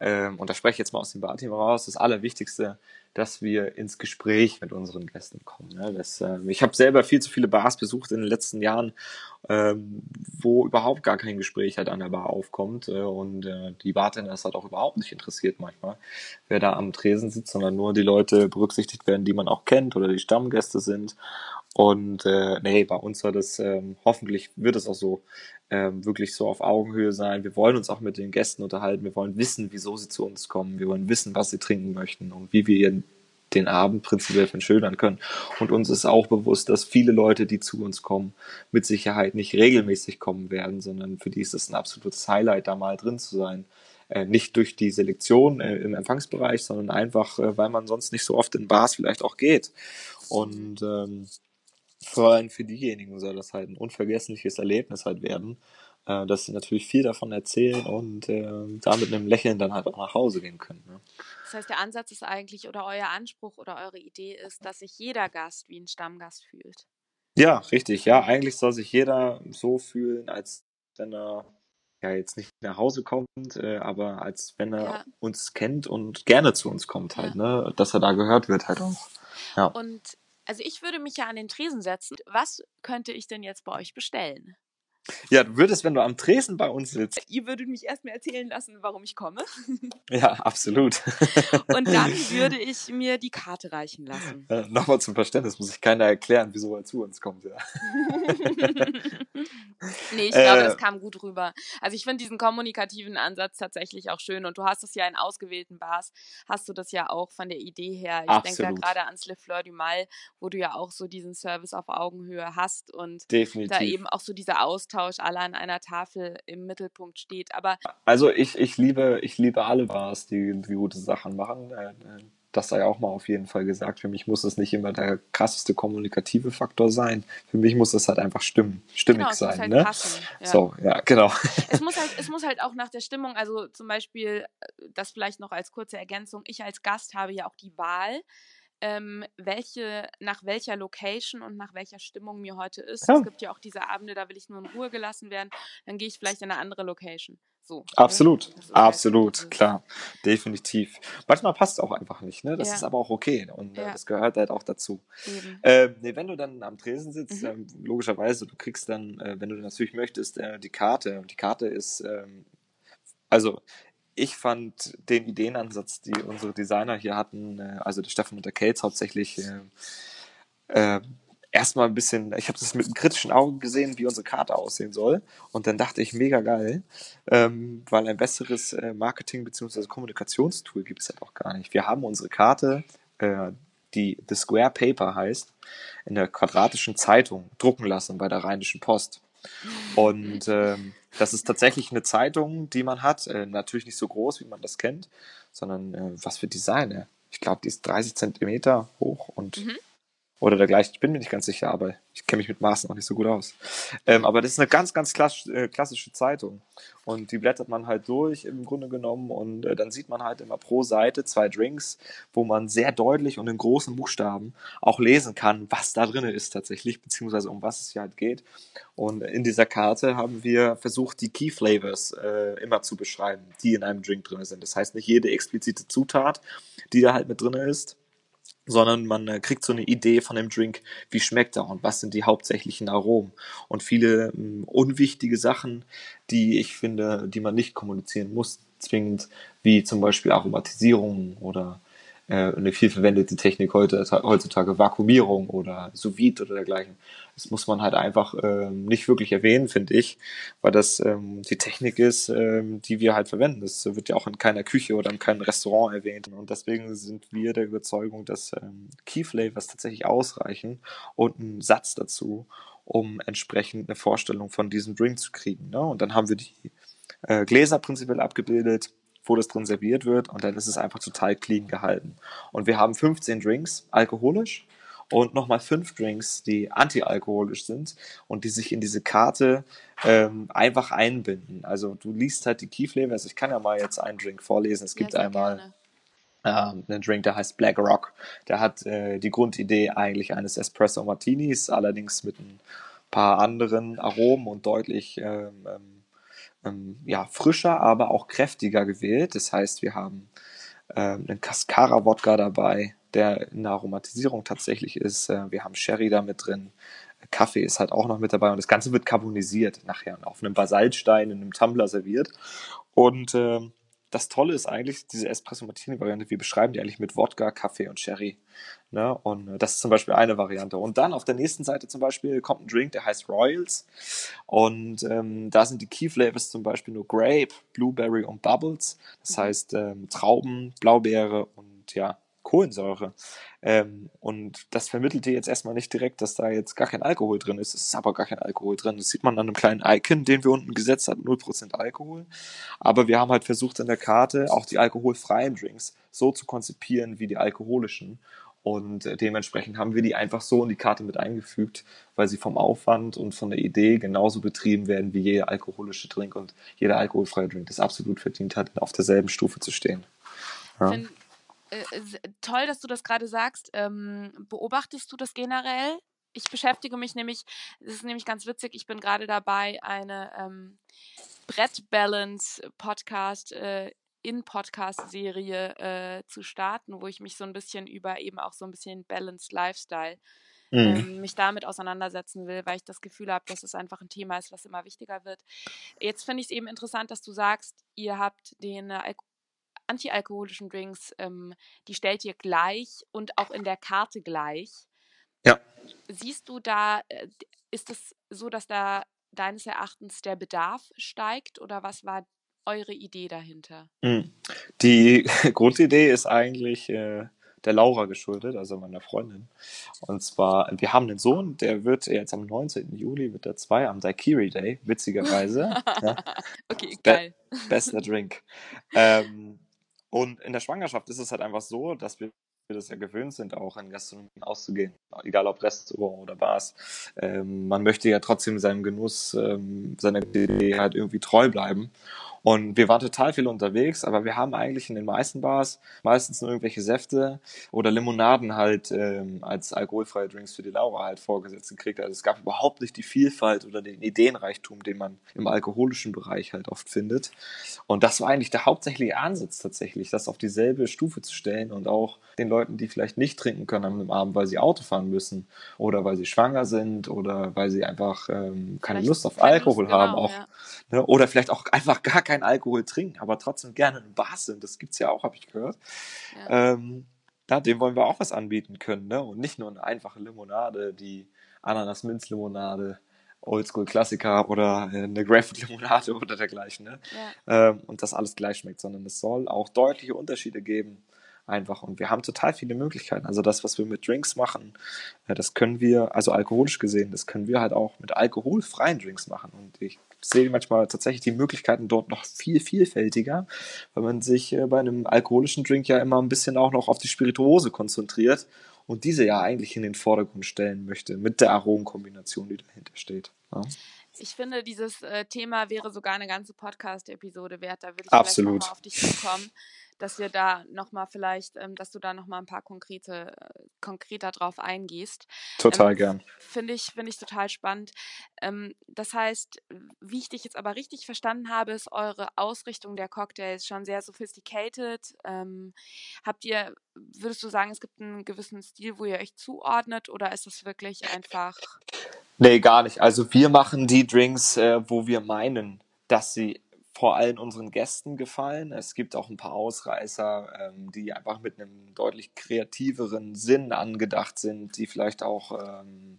ähm, und da spreche ich jetzt mal aus dem Barteam raus, das Allerwichtigste, dass wir ins Gespräch mit unseren Gästen kommen. Ne? Das, ähm, ich habe selber viel zu viele Bars besucht in den letzten Jahren, ähm, wo überhaupt gar kein Gespräch halt an der Bar aufkommt äh, und äh, die Bartender ist halt auch überhaupt nicht interessiert manchmal, wer da am Tresen sitzt, sondern nur die Leute berücksichtigt werden, die man auch kennt oder die Stammgäste sind. Und äh, nee, bei uns soll das, ähm, hoffentlich wird es auch so, ähm, wirklich so auf Augenhöhe sein. Wir wollen uns auch mit den Gästen unterhalten. Wir wollen wissen, wieso sie zu uns kommen. Wir wollen wissen, was sie trinken möchten und wie wir den Abend prinzipiell verschönern können. Und uns ist auch bewusst, dass viele Leute, die zu uns kommen, mit Sicherheit nicht regelmäßig kommen werden, sondern für die ist es ein absolutes Highlight, da mal drin zu sein. Äh, nicht durch die Selektion äh, im Empfangsbereich, sondern einfach, äh, weil man sonst nicht so oft in Bars vielleicht auch geht. Und ähm, vor allem für diejenigen soll das halt ein unvergessliches Erlebnis halt werden, äh, dass sie natürlich viel davon erzählen und äh, da mit einem Lächeln dann halt auch nach Hause gehen können. Ne? Das heißt, der Ansatz ist eigentlich oder euer Anspruch oder eure Idee ist, dass sich jeder Gast wie ein Stammgast fühlt. Ja, richtig. Ja, eigentlich soll sich jeder so fühlen, als wenn er ja jetzt nicht nach Hause kommt, äh, aber als wenn er ja. uns kennt und gerne zu uns kommt halt, ja. ne? Dass er da gehört wird halt auch. Ja. Und also ich würde mich ja an den Tresen setzen. Was könnte ich denn jetzt bei euch bestellen? Ja, du würdest, wenn du am Tresen bei uns sitzt. Ihr würdet mich erstmal erzählen lassen, warum ich komme. Ja, absolut. Und dann würde ich mir die Karte reichen lassen. Äh, Nochmal zum Verständnis, muss ich keiner erklären, wieso er zu uns kommt, ja. nee, ich glaube, äh, das kam gut rüber. Also ich finde diesen kommunikativen Ansatz tatsächlich auch schön. Und du hast es ja in ausgewählten Bars, hast du das ja auch von der Idee her. Ich denke da gerade ans Le Fleur du Mal, wo du ja auch so diesen Service auf Augenhöhe hast und Definitiv. da eben auch so dieser Austausch Austausch alle an einer Tafel im Mittelpunkt steht. Aber also ich, ich liebe ich liebe alle Bars, die, die gute Sachen machen. Äh, äh, das sei auch mal auf jeden Fall gesagt. Für mich muss es nicht immer der krasseste kommunikative Faktor sein. Für mich muss es halt einfach stimmen, stimmig genau, sein. Halt ne? Passen, ja. So, ja, genau. Es muss, halt, es muss halt auch nach der Stimmung, also zum Beispiel, äh, das vielleicht noch als kurze Ergänzung, ich als Gast habe ja auch die Wahl, ähm, welche, nach welcher Location und nach welcher Stimmung mir heute ist. Ja. Es gibt ja auch diese Abende, da will ich nur in Ruhe gelassen werden, dann gehe ich vielleicht in eine andere Location. So, absolut, ne? absolut, halt klar, definitiv. Manchmal passt es auch einfach nicht, ne? Das ja. ist aber auch okay und äh, ja. äh, das gehört halt auch dazu. Äh, nee, wenn du dann am Tresen sitzt, mhm. äh, logischerweise, du kriegst dann, äh, wenn du natürlich möchtest, äh, die Karte. Und die Karte ist, ähm, also ich fand den Ideenansatz, die unsere Designer hier hatten, äh, also der Stefan und der Kate hauptsächlich, äh, äh, erstmal ein bisschen, ich habe das mit einem kritischen Auge gesehen, wie unsere Karte aussehen soll. Und dann dachte ich, mega geil, ähm, weil ein besseres äh, Marketing- bzw. Kommunikationstool gibt es halt auch gar nicht. Wir haben unsere Karte, äh, die The Square Paper heißt, in der quadratischen Zeitung drucken lassen bei der Rheinischen Post. Und ähm, das ist tatsächlich eine Zeitung, die man hat. Äh, natürlich nicht so groß, wie man das kennt, sondern äh, was für Design. Ich glaube, die ist 30 Zentimeter hoch und mhm. Oder dergleichen. Ich bin mir nicht ganz sicher, aber ich kenne mich mit Maßen auch nicht so gut aus. Ähm, aber das ist eine ganz, ganz klass äh, klassische Zeitung. Und die blättert man halt durch im Grunde genommen. Und äh, dann sieht man halt immer pro Seite zwei Drinks, wo man sehr deutlich und in großen Buchstaben auch lesen kann, was da drin ist tatsächlich, beziehungsweise um was es hier halt geht. Und in dieser Karte haben wir versucht, die Key Flavors äh, immer zu beschreiben, die in einem Drink drin sind. Das heißt, nicht jede explizite Zutat, die da halt mit drin ist, sondern man äh, kriegt so eine Idee von dem Drink, wie schmeckt er und was sind die hauptsächlichen Aromen. Und viele ähm, unwichtige Sachen, die ich finde, die man nicht kommunizieren muss, zwingend, wie zum Beispiel Aromatisierung oder äh, eine viel verwendete Technik heute, heutzutage Vakuumierung oder sous oder dergleichen. Das muss man halt einfach ähm, nicht wirklich erwähnen, finde ich, weil das ähm, die Technik ist, ähm, die wir halt verwenden. Das wird ja auch in keiner Küche oder in keinem Restaurant erwähnt. Und deswegen sind wir der Überzeugung, dass ähm, Key Flavors tatsächlich ausreichen und ein Satz dazu, um entsprechend eine Vorstellung von diesem Drink zu kriegen. Ne? Und dann haben wir die äh, Gläser prinzipiell abgebildet, wo das drin serviert wird und dann ist es einfach total clean gehalten. Und wir haben 15 Drinks alkoholisch und nochmal fünf Drinks, die antialkoholisch sind und die sich in diese Karte ähm, einfach einbinden. Also du liest halt die Key Flavors. Ich kann ja mal jetzt einen Drink vorlesen. Es gibt ja, einmal ähm, einen Drink, der heißt Black Rock. Der hat äh, die Grundidee eigentlich eines Espresso Martinis, allerdings mit ein paar anderen Aromen und deutlich ähm, ähm ähm, ja, frischer, aber auch kräftiger gewählt. Das heißt, wir haben ähm, einen Cascara-Wodka dabei, der in der Aromatisierung tatsächlich ist. Äh, wir haben Sherry da mit drin. Kaffee ist halt auch noch mit dabei und das Ganze wird carbonisiert nachher auf einem Basaltstein in einem Tumbler serviert. Und ähm, das Tolle ist eigentlich, diese Espresso Martini Variante, wir beschreiben die eigentlich mit Wodka, Kaffee und Sherry. Ne? Und äh, das ist zum Beispiel eine Variante. Und dann auf der nächsten Seite zum Beispiel kommt ein Drink, der heißt Royals. Und ähm, da sind die Key Flavors zum Beispiel nur Grape, Blueberry und Bubbles. Das mhm. heißt ähm, Trauben, Blaubeere und ja, Kohlensäure. Ähm, und das vermittelt dir jetzt erstmal nicht direkt, dass da jetzt gar kein Alkohol drin ist. Es ist aber gar kein Alkohol drin. Das sieht man an einem kleinen Icon, den wir unten gesetzt haben, 0% Alkohol. Aber wir haben halt versucht in der Karte auch die alkoholfreien Drinks so zu konzipieren wie die alkoholischen. Und äh, dementsprechend haben wir die einfach so in die Karte mit eingefügt, weil sie vom Aufwand und von der Idee genauso betrieben werden wie jeder alkoholische Drink und jeder alkoholfreie Drink das absolut verdient hat, auf derselben Stufe zu stehen. Ja. Äh, toll, dass du das gerade sagst. Ähm, beobachtest du das generell? ich beschäftige mich nämlich, das ist nämlich ganz witzig, ich bin gerade dabei, eine ähm, Brett Balance Podcast äh, in Podcast-Serie äh, zu starten, wo ich mich so ein bisschen über eben auch so ein bisschen Balanced Lifestyle mhm. ähm, mich damit auseinandersetzen will, weil ich das Gefühl habe, dass es einfach ein Thema ist, was immer wichtiger wird. Jetzt finde ich es eben interessant, dass du sagst, ihr habt den äh, antialkoholischen Drinks, ähm, die stellt ihr gleich und auch in der Karte gleich. Ja. Siehst du da, äh, ist es so, dass da deines Erachtens der Bedarf steigt oder was war eure Idee dahinter? Hm. Die Grundidee ist eigentlich äh, der Laura geschuldet, also meiner Freundin. Und zwar, wir haben einen Sohn, der wird jetzt am 19. Juli, wird der zwei, am Daikiri Day, witzigerweise. ja. Okay, geil. Be bester Drink. Ähm, und in der Schwangerschaft ist es halt einfach so, dass wir das ja gewöhnt sind, auch in Gastronomien auszugehen, egal ob Restaurant oder Bars. Ähm, man möchte ja trotzdem seinem Genuss, ähm, seiner Idee halt irgendwie treu bleiben. Und wir waren total viel unterwegs, aber wir haben eigentlich in den meisten Bars meistens nur irgendwelche Säfte oder Limonaden halt ähm, als alkoholfreie Drinks für die Laura halt vorgesetzt gekriegt. Also es gab überhaupt nicht die Vielfalt oder den Ideenreichtum, den man im alkoholischen Bereich halt oft findet. Und das war eigentlich der hauptsächliche Ansatz tatsächlich, das auf dieselbe Stufe zu stellen und auch den Leuten, die vielleicht nicht trinken können am Abend, weil sie Auto fahren müssen oder weil sie schwanger sind oder weil sie einfach ähm, keine vielleicht Lust auf Alkohol Lust, haben, genau, auch, ja. ne? oder vielleicht auch einfach gar keinen Alkohol trinken, aber trotzdem gerne in Bar sind. Das gibt es ja auch, habe ich gehört. Ja. Ähm, ja, dem wollen wir auch was anbieten können, ne? Und nicht nur eine einfache Limonade, die Ananas-Minz-Limonade, Oldschool-Klassiker oder äh, eine Grapefruit-Limonade oder dergleichen, ne? Ja. Ähm, und das alles gleich schmeckt, sondern es soll auch deutliche Unterschiede geben einfach. Und wir haben total viele Möglichkeiten. Also das, was wir mit Drinks machen, äh, das können wir, also alkoholisch gesehen, das können wir halt auch mit alkoholfreien Drinks machen. Und ich sehe manchmal tatsächlich die Möglichkeiten dort noch viel vielfältiger, weil man sich äh, bei einem alkoholischen Drink ja immer ein bisschen auch noch auf die Spirituose konzentriert und diese ja eigentlich in den Vordergrund stellen möchte mit der Aromenkombination, die dahinter steht. Ja. Ich finde, dieses äh, Thema wäre sogar eine ganze Podcast-Episode wert. Da würde ich Absolut. vielleicht nochmal auf dich zukommen dass wir da nochmal vielleicht, ähm, dass du da nochmal ein paar konkrete, äh, konkreter drauf eingehst. Total ähm, gern. Finde ich, finde ich total spannend. Ähm, das heißt, wie ich dich jetzt aber richtig verstanden habe, ist eure Ausrichtung der Cocktails schon sehr sophisticated. Ähm, habt ihr, würdest du sagen, es gibt einen gewissen Stil, wo ihr euch zuordnet oder ist es wirklich einfach. Nee, gar nicht. Also wir machen die Drinks, äh, wo wir meinen, dass sie vor allem unseren Gästen gefallen. Es gibt auch ein paar Ausreißer, ähm, die einfach mit einem deutlich kreativeren Sinn angedacht sind, die vielleicht auch ähm,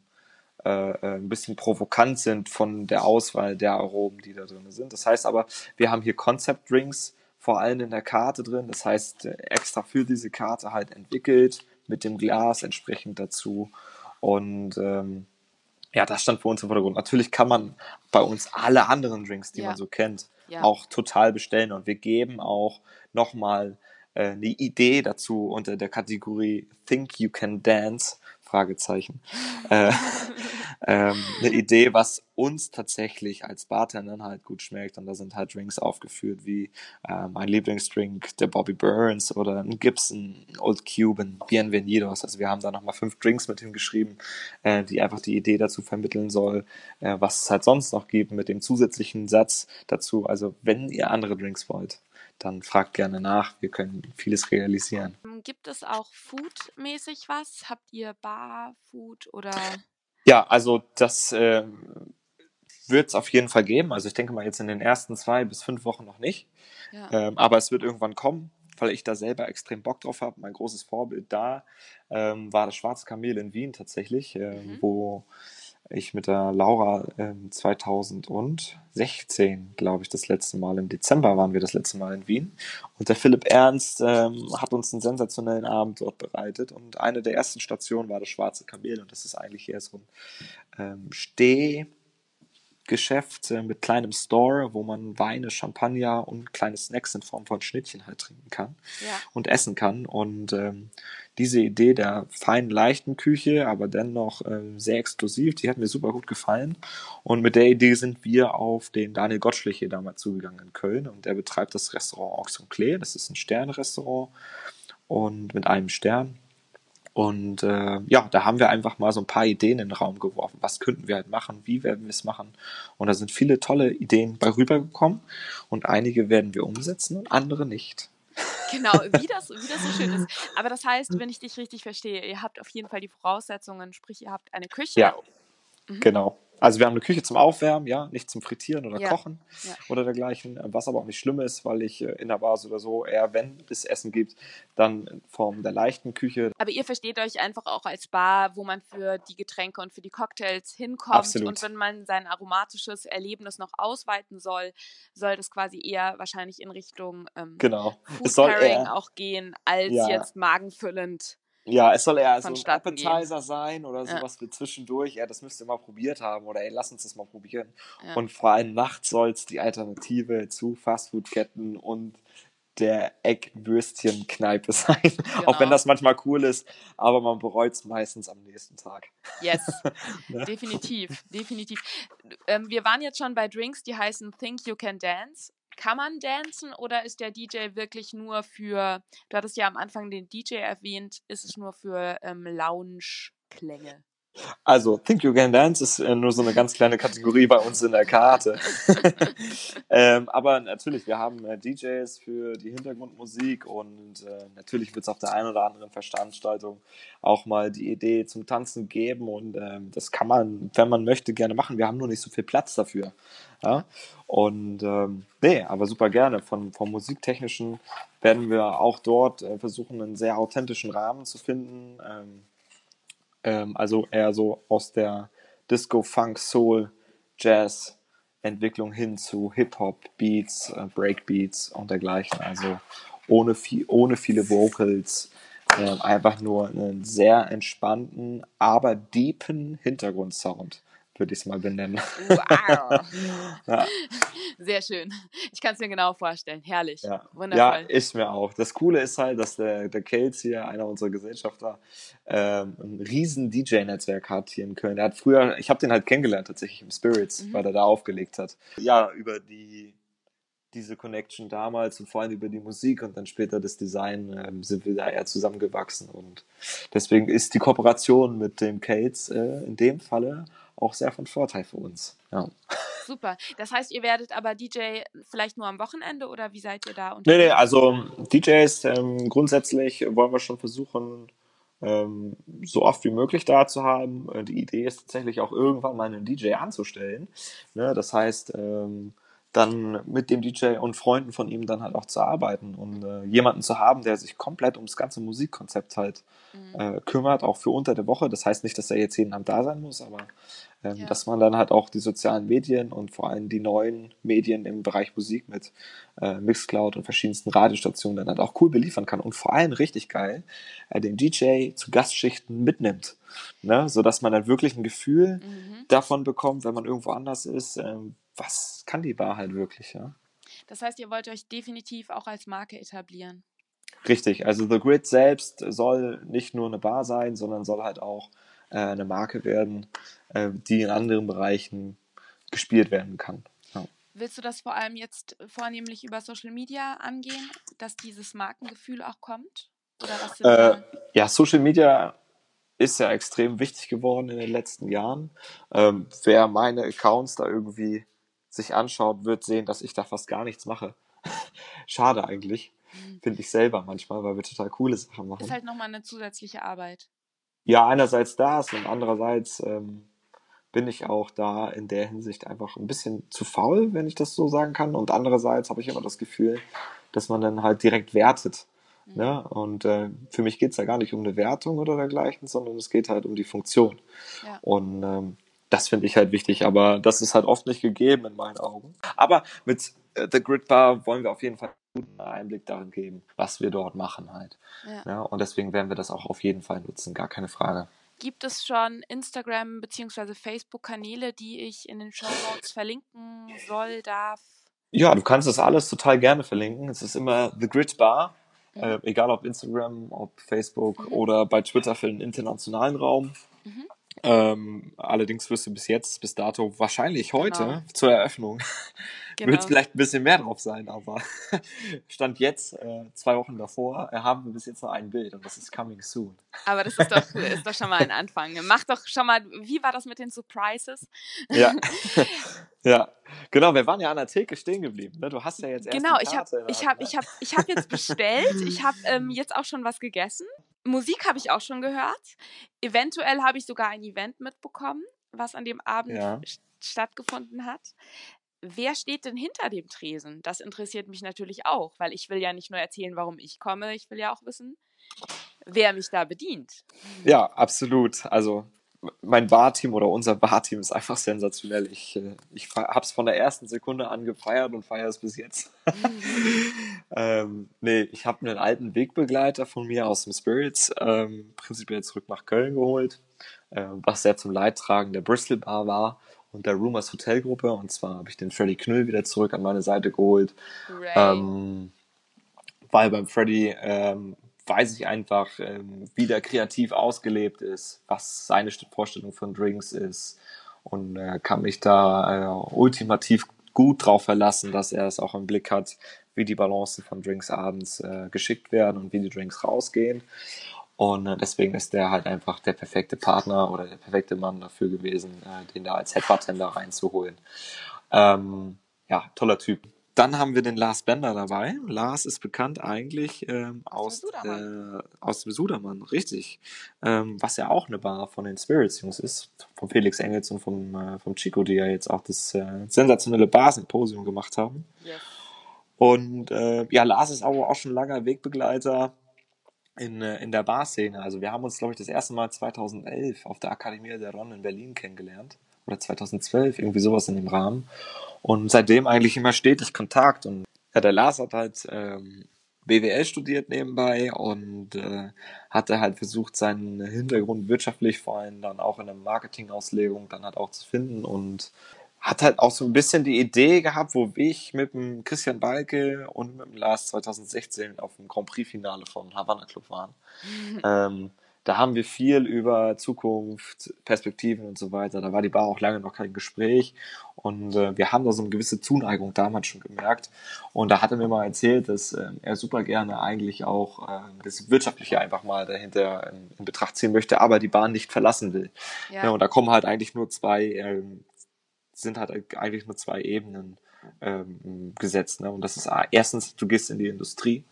äh, äh, ein bisschen provokant sind von der Auswahl der Aromen, die da drin sind. Das heißt aber, wir haben hier Concept Drinks vor allem in der Karte drin. Das heißt, äh, extra für diese Karte halt entwickelt, mit dem Glas entsprechend dazu. Und ähm, ja, das stand für uns im Vordergrund. Natürlich kann man bei uns alle anderen Drinks, die ja. man so kennt, auch total bestellen. Und wir geben auch nochmal äh, eine Idee dazu unter der Kategorie Think You Can Dance, Fragezeichen. äh, ähm, eine Idee, was uns tatsächlich als Bartendern halt gut schmeckt. Und da sind halt Drinks aufgeführt wie äh, mein Lieblingsdrink, der Bobby Burns oder ein Gibson, Old Cuban, Bienvenidos. Also wir haben da nochmal fünf Drinks mit hingeschrieben, äh, die einfach die Idee dazu vermitteln soll, äh, was es halt sonst noch gibt mit dem zusätzlichen Satz dazu. Also wenn ihr andere Drinks wollt, dann fragt gerne nach. Wir können vieles realisieren. Gibt es auch foodmäßig was? Habt ihr Bar, Food oder? Ja, also das äh, wird es auf jeden Fall geben. Also ich denke mal jetzt in den ersten zwei bis fünf Wochen noch nicht. Ja. Ähm, aber es wird irgendwann kommen, weil ich da selber extrem Bock drauf habe. Mein großes Vorbild da ähm, war das Schwarze Kamel in Wien tatsächlich, äh, mhm. wo ich mit der Laura ähm, 2016, glaube ich, das letzte Mal im Dezember waren wir das letzte Mal in Wien. Und der Philipp Ernst ähm, hat uns einen sensationellen Abend dort bereitet. Und eine der ersten Stationen war das Schwarze Kamel. Und das ist eigentlich eher so ein ähm, Steh- Geschäft äh, mit kleinem Store, wo man Weine, Champagner und kleine Snacks in Form von Schnittchen halt trinken kann ja. und essen kann. Und ähm, diese Idee der feinen, leichten Küche, aber dennoch äh, sehr exklusiv, die hat mir super gut gefallen. Und mit der Idee sind wir auf den Daniel Gottschlich hier damals zugegangen in Köln. Und der betreibt das Restaurant Ox und Klee. Das ist ein Sternrestaurant und mit einem Stern. Und äh, ja, da haben wir einfach mal so ein paar Ideen in den Raum geworfen. Was könnten wir halt machen? Wie werden wir es machen? Und da sind viele tolle Ideen bei rübergekommen. Und einige werden wir umsetzen und andere nicht. Genau, wie das, wie das so schön ist. Aber das heißt, wenn ich dich richtig verstehe, ihr habt auf jeden Fall die Voraussetzungen, sprich, ihr habt eine Küche. Ja, mhm. genau. Also wir haben eine Küche zum Aufwärmen, ja, nicht zum Frittieren oder ja. Kochen ja. oder dergleichen, was aber auch nicht schlimm ist, weil ich äh, in der Bar oder so eher, wenn es Essen gibt, dann in Form der leichten Küche. Aber ihr versteht euch einfach auch als Bar, wo man für die Getränke und für die Cocktails hinkommt Absolut. und wenn man sein aromatisches Erlebnis noch ausweiten soll, soll das quasi eher wahrscheinlich in Richtung ähm, genau. Food Pairing auch gehen, als ja. jetzt magenfüllend. Ja, es soll eher so ein Appetizer gehen. sein oder sowas ja. für zwischendurch. Ja, das müsst ihr mal probiert haben oder ey, lass uns das mal probieren. Ja. Und vor allem nachts soll es die Alternative zu Fastfood-Ketten und der Eckwürstchenkneipe sein. Genau. Auch wenn genau. das manchmal cool ist, aber man bereut es meistens am nächsten Tag. Yes, ne? definitiv, definitiv. Ähm, wir waren jetzt schon bei Drinks, die heißen Think You Can Dance. Kann man dancen oder ist der DJ wirklich nur für, du hattest ja am Anfang den DJ erwähnt, ist es nur für ähm, Lounge-Klänge? Also, Think You Can Dance ist äh, nur so eine ganz kleine Kategorie bei uns in der Karte. ähm, aber natürlich, wir haben äh, DJs für die Hintergrundmusik und äh, natürlich wird es auf der einen oder anderen Veranstaltung auch mal die Idee zum Tanzen geben und ähm, das kann man, wenn man möchte, gerne machen. Wir haben nur nicht so viel Platz dafür. Ja? Und ähm, nee, aber super gerne. Von, vom Musiktechnischen werden wir auch dort äh, versuchen, einen sehr authentischen Rahmen zu finden. Ähm, ähm, also eher so aus der Disco, Funk, Soul, Jazz Entwicklung hin zu Hip-Hop, Beats, äh, Breakbeats und dergleichen. Also ohne, viel, ohne viele Vocals, äh, einfach nur einen sehr entspannten, aber deepen Hintergrundsound würde ich es mal benennen. Wow. ja. Sehr schön. Ich kann es mir genau vorstellen. Herrlich. Ja. Wundervoll. Ja, ist mir auch. Das Coole ist halt, dass der, der Kels hier, einer unserer Gesellschafter, ähm, ein riesen DJ-Netzwerk hat hier in Köln. Er hat früher, ich habe den halt kennengelernt tatsächlich im Spirits, mhm. weil er da aufgelegt hat. Ja, über die diese Connection damals und vor allem über die Musik und dann später das Design ähm, sind wir da eher zusammengewachsen und deswegen ist die Kooperation mit dem Cates äh, in dem Falle auch sehr von Vorteil für uns. Ja. Super. Das heißt, ihr werdet aber DJ vielleicht nur am Wochenende oder wie seid ihr da? Nee, nee, also DJs ähm, grundsätzlich wollen wir schon versuchen, ähm, so oft wie möglich da zu haben. Äh, die Idee ist tatsächlich auch irgendwann mal einen DJ anzustellen. Ne? Das heißt, ähm, dann mit dem DJ und Freunden von ihm dann halt auch zu arbeiten und äh, jemanden zu haben, der sich komplett ums ganze Musikkonzept halt mhm. äh, kümmert, auch für unter der Woche. Das heißt nicht, dass er jetzt jeden Abend da sein muss, aber ähm, ja. dass man dann halt auch die sozialen Medien und vor allem die neuen Medien im Bereich Musik mit äh, Mixcloud und verschiedensten Radiostationen dann halt auch cool beliefern kann und vor allem richtig geil äh, den DJ zu Gastschichten mitnimmt, ne? so dass man dann wirklich ein Gefühl mhm. davon bekommt, wenn man irgendwo anders ist, ähm, was kann die Bar halt wirklich, ja. Das heißt, ihr wollt euch definitiv auch als Marke etablieren. Richtig, also The Grid selbst soll nicht nur eine Bar sein, sondern soll halt auch äh, eine Marke werden, äh, die in anderen Bereichen gespielt werden kann. Ja. Willst du das vor allem jetzt vornehmlich über Social Media angehen, dass dieses Markengefühl auch kommt? Äh, ja, Social Media ist ja extrem wichtig geworden in den letzten Jahren. Ähm, wer meine Accounts da irgendwie sich anschaut, wird sehen, dass ich da fast gar nichts mache. Schade eigentlich. Mhm. Finde ich selber manchmal, weil wir total coole Sachen machen. Ist halt nochmal eine zusätzliche Arbeit. Ja, einerseits das und andererseits ähm, bin ich auch da in der Hinsicht einfach ein bisschen zu faul, wenn ich das so sagen kann. Und andererseits habe ich immer das Gefühl, dass man dann halt direkt wertet. Mhm. Ne? Und äh, für mich geht es ja gar nicht um eine Wertung oder dergleichen, sondern es geht halt um die Funktion. Ja. Und ähm, das finde ich halt wichtig, aber das ist halt oft nicht gegeben in meinen Augen. Aber mit äh, The Grid Bar wollen wir auf jeden Fall guten Einblick darin geben, was wir dort machen halt. Ja. ja. und deswegen werden wir das auch auf jeden Fall nutzen, gar keine Frage. Gibt es schon Instagram- bzw. Facebook-Kanäle, die ich in den Show Notes verlinken soll, darf? Ja, du kannst das alles total gerne verlinken. Es ist immer The Grid Bar, mhm. äh, egal ob Instagram, ob Facebook mhm. oder bei Twitter für den internationalen Raum. Mhm. Ähm, allerdings wirst du bis jetzt, bis dato, wahrscheinlich heute Genau. zur Eröffnung, Genau. wird vielleicht ein bisschen mehr drauf sein, aber Stand jetzt, äh, zwei Wochen davor, äh, haben wir bis jetzt noch ein Bild und das ist coming soon. Aber das ist doch, ist doch schon mal ein Anfang. Mach doch schon mal, wie war das mit den Surprises? Ja. ja, genau, wir waren ja an der Theke stehen geblieben. Ne? Du hast ja jetzt erst Genau, ich habe ich hab, ne? ich hab, ich hab jetzt bestellt. Ich habe ähm, jetzt auch schon was gegessen. Musik habe ich auch schon gehört. Eventuell habe ich sogar ein Event mitbekommen, was an dem Abend Ja. st- stattgefunden hat. Wer steht denn hinter dem Tresen? Das interessiert mich natürlich auch, weil ich will ja nicht nur erzählen, warum ich komme, ich will ja auch wissen, wer mich da bedient. Ja, absolut. Also mein Barteam oder unser Barteam ist einfach sensationell. Ich, äh, ich habe es von der ersten Sekunde an gefeiert und feiere es bis jetzt. ähm, nee, ich habe einen alten Wegbegleiter von mir aus dem Spirits ähm, prinzipiell zurück nach Köln geholt, äh, was sehr zum Leidtragen der Bristol Bar war und der Rumors Hotelgruppe. Und zwar habe ich den Freddy Knüll wieder zurück an meine Seite geholt. Ähm, weil beim Freddy ähm, weiß ich einfach, ähm, wie der kreativ ausgelebt ist, was seine St- Vorstellung von Drinks ist und äh, kann mich da äh, ultimativ gut drauf verlassen, dass er es auch im Blick hat, wie die Balancen von Drinks abends äh, geschickt werden und wie die Drinks rausgehen. Und äh, deswegen ist der halt einfach der perfekte Partner oder der perfekte Mann dafür gewesen, äh, den da als Headbartender reinzuholen. Ähm, ja, toller Typ. Dann haben wir den Lars Bender dabei. Lars ist bekannt eigentlich ähm, aus, äh, aus dem Sudermann, richtig. Ähm, was ja auch eine Bar von den Spirits-Jungs ist, von Felix Engels und vom, äh, vom Chico, die ja jetzt auch das äh, sensationelle Bar-Symposium gemacht haben. Yes. Und äh, ja, Lars ist aber auch schon langer Wegbegleiter in, äh, in der Barszene. Also wir haben uns, glaube ich, das erste Mal 2011 auf der Akademie der Ron in Berlin kennengelernt. Oder 2012, irgendwie sowas in dem Rahmen. Und seitdem eigentlich immer stetig Kontakt. Und ja, der Lars hat halt ähm, BWL studiert nebenbei und äh, hatte halt versucht, seinen Hintergrund wirtschaftlich vor allem dann auch in der Marketingauslegung dann halt auch zu finden und hat halt auch so ein bisschen die Idee gehabt, wo ich mit dem Christian Balke und mit dem Lars 2016 auf dem Grand Prix-Finale von Havana Club waren. ähm, da haben wir viel über Zukunft, Perspektiven und so weiter. Da war die Bar auch lange noch kein Gespräch. Und äh, wir haben da so eine gewisse Zuneigung damals schon gemerkt. Und da hat er mir mal erzählt, dass äh, er super gerne eigentlich auch äh, das Wirtschaftliche einfach mal dahinter in, in Betracht ziehen möchte, aber die Bahn nicht verlassen will. Ja. Ja, und da kommen halt eigentlich nur zwei, ähm, sind halt eigentlich nur zwei Ebenen ähm, gesetzt. Ne? Und das ist A, erstens, du gehst in die Industrie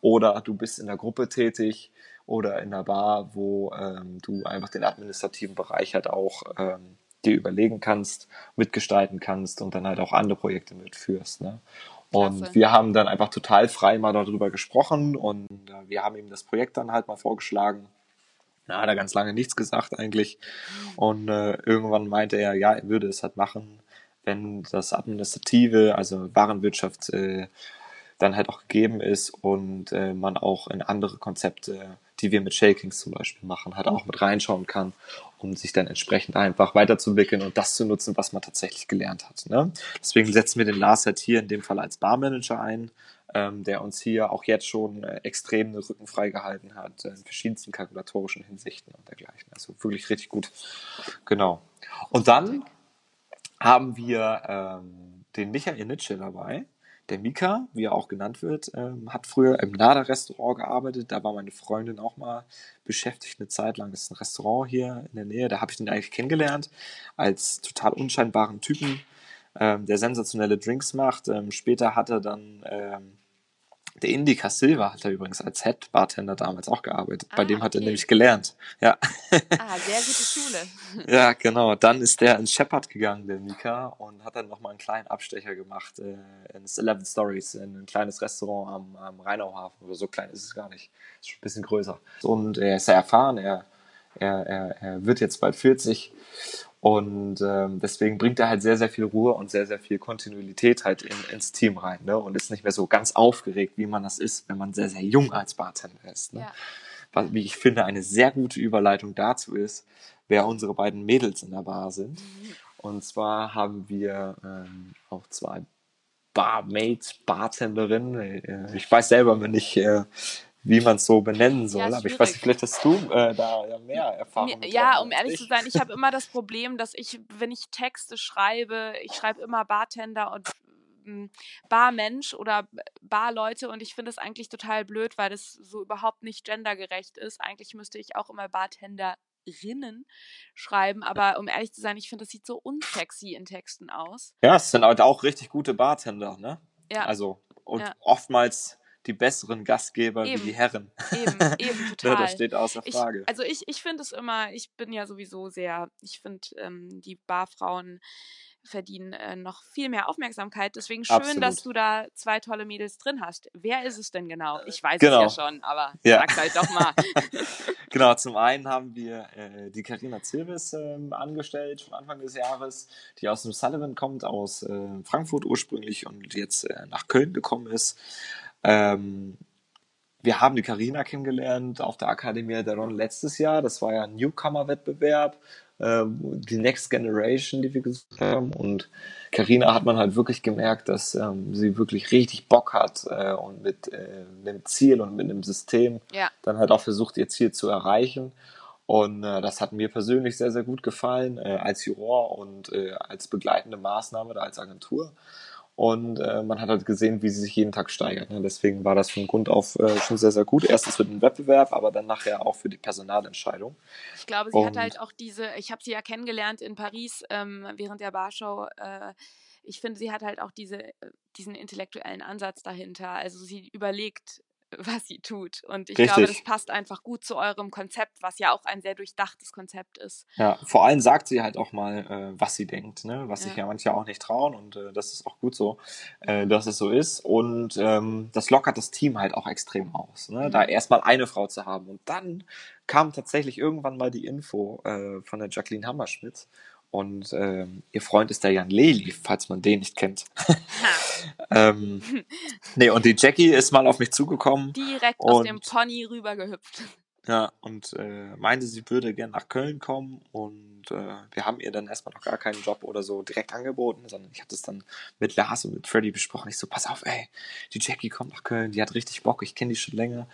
oder du bist in der Gruppe tätig oder in der Bar, wo ähm, du einfach den administrativen Bereich halt auch ähm, dir überlegen kannst, mitgestalten kannst und dann halt auch andere Projekte mitführst. Ne? Und Klasse. wir haben dann einfach total frei mal darüber gesprochen und äh, wir haben ihm das Projekt dann halt mal vorgeschlagen. Na, hat er ganz lange nichts gesagt eigentlich. Und äh, irgendwann meinte er, ja, er würde es halt machen, wenn das Administrative, also Warenwirtschaft, äh, dann halt auch gegeben ist und äh, man auch in andere Konzepte, die wir mit Shakings zum Beispiel machen, halt auch mit reinschauen kann, um sich dann entsprechend einfach weiterzuentwickeln und das zu nutzen, was man tatsächlich gelernt hat. Ne? Deswegen setzen wir den Lars halt hier in dem Fall als Barmanager ein, ähm, der uns hier auch jetzt schon äh, extrem den Rücken freigehalten hat, äh, in verschiedensten kalkulatorischen Hinsichten und dergleichen. Also wirklich richtig gut. Genau. Und dann haben wir ähm, den Michael Nitsche dabei. Der Mika, wie er auch genannt wird, ähm, hat früher im Nada-Restaurant gearbeitet. Da war meine Freundin auch mal beschäftigt eine Zeit lang. Das ist ein Restaurant hier in der Nähe. Da habe ich ihn eigentlich kennengelernt als total unscheinbaren Typen, ähm, der sensationelle Drinks macht. Ähm, später hat er dann ähm, der Indica Silva hat er übrigens als Head Bartender damals auch gearbeitet. Bei Ah, dem hat er okay. nämlich gelernt. Ja. Ah, sehr gute Schule. Ja, genau. Dann ist der ins Shepard gegangen, der Mika, und hat dann nochmal einen kleinen Abstecher gemacht äh, ins Eleven Stories, in ein kleines Restaurant am, am Rheinauhafen. Oder so klein ist es gar nicht. Ist ein bisschen größer. Und er ist sehr erfahren, er, er, er, er wird jetzt bald 40 und ähm, deswegen bringt er halt sehr, sehr viel Ruhe und sehr, sehr viel Kontinuität halt in, ins Team rein. Ne? Und ist nicht mehr so ganz aufgeregt, wie man das ist, wenn man sehr, sehr jung als Bartender ist. Ne? Ja. was, wie ich finde, eine sehr gute Überleitung dazu ist, wer unsere beiden Mädels in der Bar sind. Und zwar haben wir ähm, auch zwei Barmaids, Bartenderinnen. Äh, Ich weiß selber nicht, äh, wie man es so benennen soll. Ja, Aber ich weiß nicht, vielleicht hast du äh, da ja mehr Erfahrung. Mir, ja, um ehrlich ich. zu sein, ich habe immer das Problem, dass ich, wenn ich Texte schreibe, ich schreibe immer Bartender und hm, Barmensch oder Barleute und ich finde es eigentlich total blöd, weil das so überhaupt nicht gendergerecht ist. Eigentlich müsste ich auch immer Bartenderinnen schreiben, aber um ehrlich zu sein, ich finde, das sieht so unsexy in Texten aus. Ja, es sind halt auch richtig gute Bartender, ne? Ja. Also, und ja. oftmals die besseren Gastgeber eben. wie die Herren. Eben, eben, total. das steht außer Frage. Ich, also ich, ich finde es immer, ich bin ja sowieso sehr, ich finde ähm, die Barfrauen verdienen äh, noch viel mehr Aufmerksamkeit. Deswegen schön, Absolut. dass du da zwei tolle Mädels drin hast. Wer ist es denn genau? Ich weiß genau. es ja schon, aber ja. sag halt doch mal. genau, zum einen haben wir äh, die Karina Zilvis äh, angestellt von Anfang des Jahres, die aus dem Sullivan kommt, aus äh, Frankfurt ursprünglich und jetzt äh, nach Köln gekommen ist. Ähm, wir haben die Karina kennengelernt auf der Akademie der Ron letztes Jahr. Das war ja ein Newcomer-Wettbewerb äh, die Next Generation, die wir gesucht haben. Und Karina hat man halt wirklich gemerkt, dass ähm, sie wirklich richtig Bock hat äh, und mit äh, einem Ziel und mit einem System ja. dann halt auch versucht, ihr Ziel zu erreichen. Und äh, das hat mir persönlich sehr, sehr gut gefallen, äh, als Juror und äh, als begleitende Maßnahme da als Agentur. Und äh, man hat halt gesehen, wie sie sich jeden Tag steigert. Ne? Deswegen war das von Grund auf äh, schon sehr, sehr gut. Erstens für den Wettbewerb, aber dann nachher auch für die Personalentscheidung. Ich glaube, sie und, hat halt auch diese, ich habe sie ja kennengelernt in Paris ähm, während der Barshow. Äh, ich finde, sie hat halt auch diese, äh, diesen intellektuellen Ansatz dahinter. Also sie überlegt was sie tut. Und ich Richtig. glaube, das passt einfach gut zu eurem Konzept, was ja auch ein sehr durchdachtes Konzept ist. Ja, vor allem sagt sie halt auch mal, äh, was sie denkt, ne? was ja. sich ja manche auch nicht trauen und äh, das ist auch gut so, äh, dass es so ist. Und ähm, das lockert das Team halt auch extrem aus, ne? Mhm. da erstmal eine Frau zu haben. Und dann kam tatsächlich irgendwann mal die Info äh, von der Jacqueline Hammerschmidt und ähm, ihr Freund ist der Jan Lely, falls man den nicht kennt. ähm, nee, und die Jackie ist mal auf mich zugekommen. Direkt aus dem Pony rübergehüpft. Ja, und äh, meinte, sie würde gern nach Köln kommen und äh, wir haben ihr dann erstmal noch gar keinen Job oder so direkt angeboten, sondern ich habe das dann mit Lars und mit Freddy besprochen. Ich so, pass auf, ey, die Jackie kommt nach Köln, die hat richtig Bock, ich kenne die schon länger.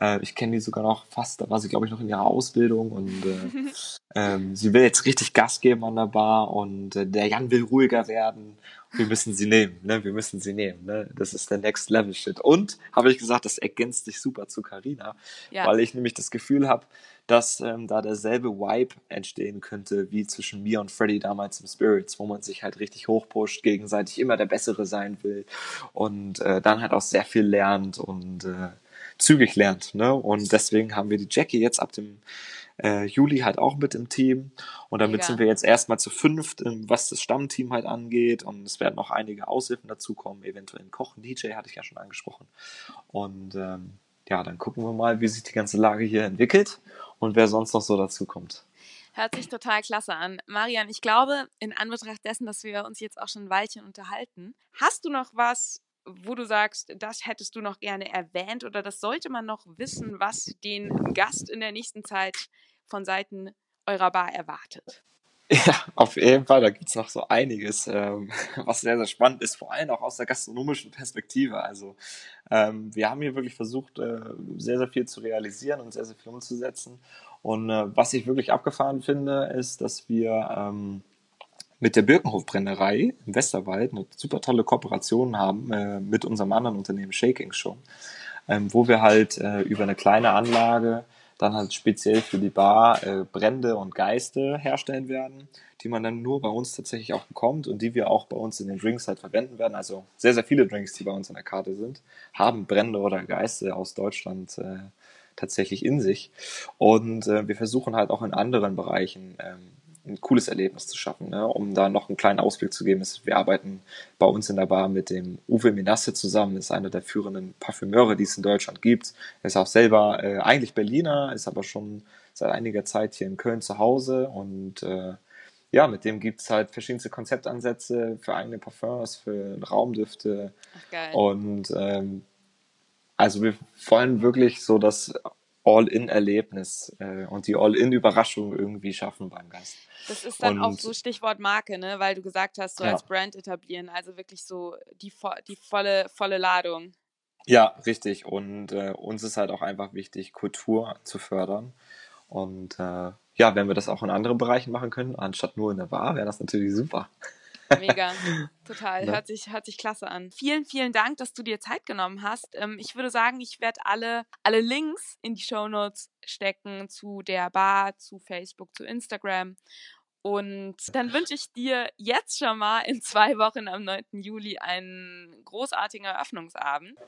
Äh, ich kenne die sogar noch fast, da war sie, glaube ich, noch in ihrer Ausbildung und äh, ähm, sie will jetzt richtig Gas geben an der Bar und äh, der Jan will ruhiger werden wir müssen sie nehmen, ne? Wir müssen sie nehmen, ne? Das ist der Next Level Shit. Und habe ich gesagt, das ergänzt sich super zu Carina, ja. weil ich nämlich das Gefühl habe, dass ähm, da derselbe Vibe entstehen könnte wie zwischen mir und Freddy damals im Spirits, wo man sich halt richtig hochpusht, gegenseitig immer der Bessere sein will und äh, dann halt auch sehr viel lernt und äh, zügig lernt, ne? Und deswegen haben wir die Jackie jetzt ab dem äh, Juli halt auch mit im Team. Und damit Mega. sind wir jetzt erstmal zu fünft, was das Stammteam halt angeht. Und es werden noch einige Aushilfen dazukommen, eventuell ein Koch, ein DJ hatte ich ja schon angesprochen. Und ähm, ja, dann gucken wir mal, wie sich die ganze Lage hier entwickelt und wer sonst noch so dazu kommt. Hört sich total klasse an. Marian, ich glaube, in Anbetracht dessen, dass wir uns jetzt auch schon ein Weilchen unterhalten, hast du noch was, wo du sagst, das hättest du noch gerne erwähnt oder das sollte man noch wissen, was den Gast in der nächsten Zeit von Seiten eurer Bar erwartet? Ja, auf jeden Fall. Da gibt es noch so einiges, ähm, was sehr, sehr spannend ist, vor allem auch aus der gastronomischen Perspektive. Also ähm, wir haben hier wirklich versucht, äh, sehr, sehr viel zu realisieren und sehr, sehr viel umzusetzen. Und äh, was ich wirklich abgefahren finde, ist, dass wir ähm, mit der Birkenhofbrennerei im Westerwald eine super tolle Kooperation haben äh, mit unserem anderen Unternehmen Shaking schon, ähm, wo wir halt äh, über eine kleine Anlage dann halt speziell für die Bar äh, Brände und Geiste herstellen werden, die man dann nur bei uns tatsächlich auch bekommt und die wir auch bei uns in den Drinks halt verwenden werden. Also sehr, sehr viele Drinks, die bei uns an der Karte sind, haben Brände oder Geiste aus Deutschland äh, tatsächlich in sich. Und äh, wir versuchen halt auch in anderen Bereichen ähm, ein cooles Erlebnis zu schaffen. Ne? Um da noch einen kleinen Ausblick zu geben, ist, wir arbeiten bei uns in der Bar mit dem Uwe Minasse zusammen, ist einer der führenden Parfümeure, die es in Deutschland gibt. Er ist auch selber äh, eigentlich Berliner, ist aber schon seit einiger Zeit hier in Köln zu Hause und äh, ja, mit dem gibt es halt verschiedenste Konzeptansätze für eigene Parfums, für Raumdüfte. Ach, geil. Und ähm, also wir wollen wirklich so das All-in-Erlebnis äh, und die All-in-Überraschung irgendwie schaffen beim Gast. Das ist dann und, auch so Stichwort Marke, ne? weil du gesagt hast, so ja. als Brand etablieren, also wirklich so die, die volle, volle Ladung. Ja, richtig. Und äh, uns ist halt auch einfach wichtig, Kultur zu fördern. Und äh, ja, wenn wir das auch in anderen Bereichen machen können, anstatt nur in der Bar, wäre das natürlich super. Mega, total. Ne? Hört, sich, hört sich klasse an. Vielen, vielen Dank, dass du dir Zeit genommen hast. Ähm, ich würde sagen, ich werde alle, alle Links in die Show Notes stecken zu der Bar, zu Facebook, zu Instagram. Und dann wünsche ich dir jetzt schon mal in zwei Wochen am 9. Juli einen großartigen Eröffnungsabend.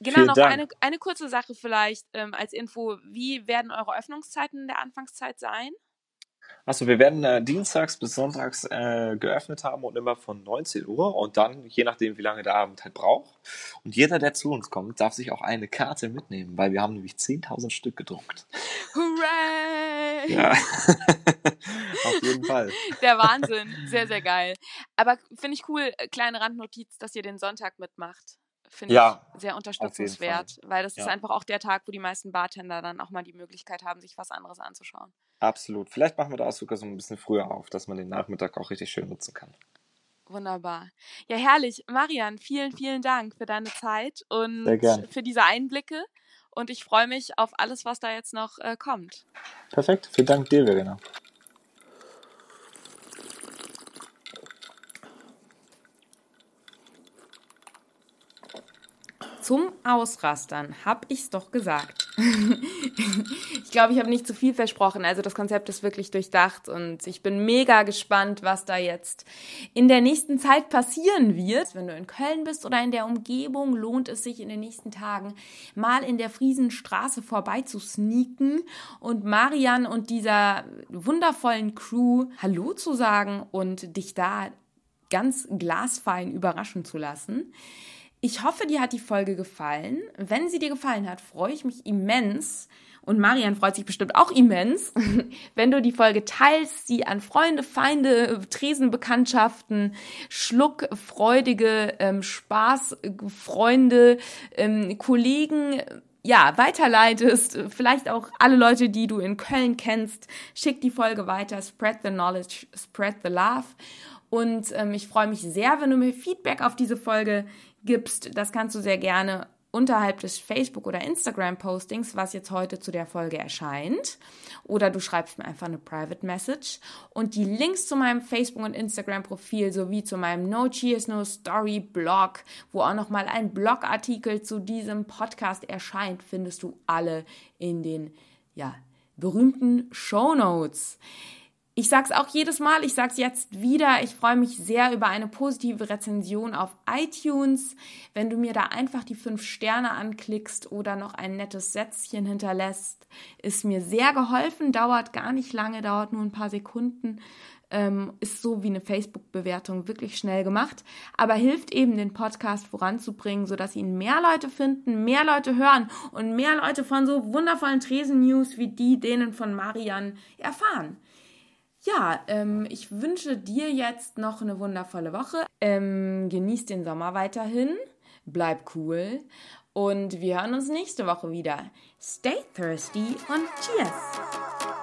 Genau, Vielen noch eine, eine kurze Sache vielleicht ähm, als Info. Wie werden eure Öffnungszeiten in der Anfangszeit sein? Achso, wir werden äh, dienstags bis sonntags äh, geöffnet haben und immer von 19 Uhr und dann, je nachdem, wie lange der Abend halt braucht. Und jeder, der zu uns kommt, darf sich auch eine Karte mitnehmen, weil wir haben nämlich 10.000 Stück gedruckt. Hooray! Ja, auf jeden Fall. Der Wahnsinn, sehr, sehr geil. Aber finde ich cool, äh, kleine Randnotiz, dass ihr den Sonntag mitmacht finde ja, ich sehr unterstützenswert, weil das ja. ist einfach auch der Tag, wo die meisten Bartender dann auch mal die Möglichkeit haben, sich was anderes anzuschauen. Absolut. Vielleicht machen wir da auch sogar so ein bisschen früher auf, dass man den Nachmittag auch richtig schön nutzen kann. Wunderbar. Ja, herrlich. Marian, vielen, vielen Dank für deine Zeit und für diese Einblicke. Und ich freue mich auf alles, was da jetzt noch äh, kommt. Perfekt. Vielen Dank dir, Verena. Zum Ausrastern habe ich es doch gesagt. ich glaube, ich habe nicht zu viel versprochen. Also das Konzept ist wirklich durchdacht und ich bin mega gespannt, was da jetzt in der nächsten Zeit passieren wird. Wenn du in Köln bist oder in der Umgebung, lohnt es sich in den nächsten Tagen mal in der Friesenstraße vorbei zu sneaken und Marian und dieser wundervollen Crew Hallo zu sagen und dich da ganz glasfein überraschen zu lassen. Ich hoffe, dir hat die Folge gefallen. Wenn sie dir gefallen hat, freue ich mich immens. Und Marian freut sich bestimmt auch immens, wenn du die Folge teilst, sie an Freunde, Feinde, Tresenbekanntschaften, schluckfreudige ähm, Spaßfreunde, ähm, Kollegen, ja, weiterleitest, vielleicht auch alle Leute, die du in Köln kennst, schick die Folge weiter, spread the knowledge, spread the love. Und ähm, ich freue mich sehr, wenn du mir Feedback auf diese Folge gibst. Das kannst du sehr gerne unterhalb des Facebook- oder Instagram-Postings, was jetzt heute zu der Folge erscheint. Oder du schreibst mir einfach eine Private Message. Und die Links zu meinem Facebook- und Instagram-Profil sowie zu meinem No Cheers, No Story Blog, wo auch nochmal ein Blogartikel zu diesem Podcast erscheint, findest du alle in den, ja, berühmten Show Notes. Ich sag's auch jedes Mal, ich sag's jetzt wieder. Ich freue mich sehr über eine positive Rezension auf iTunes. Wenn du mir da einfach die fünf Sterne anklickst oder noch ein nettes Sätzchen hinterlässt, ist mir sehr geholfen. Dauert gar nicht lange, dauert nur ein paar Sekunden. Ähm, ist so wie eine Facebook-Bewertung wirklich schnell gemacht, aber hilft eben, den Podcast voranzubringen, sodass ihn mehr Leute finden, mehr Leute hören und mehr Leute von so wundervollen Tresen-News wie die, denen von Marian erfahren. Ja, ähm, ich wünsche dir jetzt noch eine wundervolle Woche. Ähm, genieß den Sommer weiterhin. Bleib cool. Und wir hören uns nächste Woche wieder. Stay thirsty und cheers!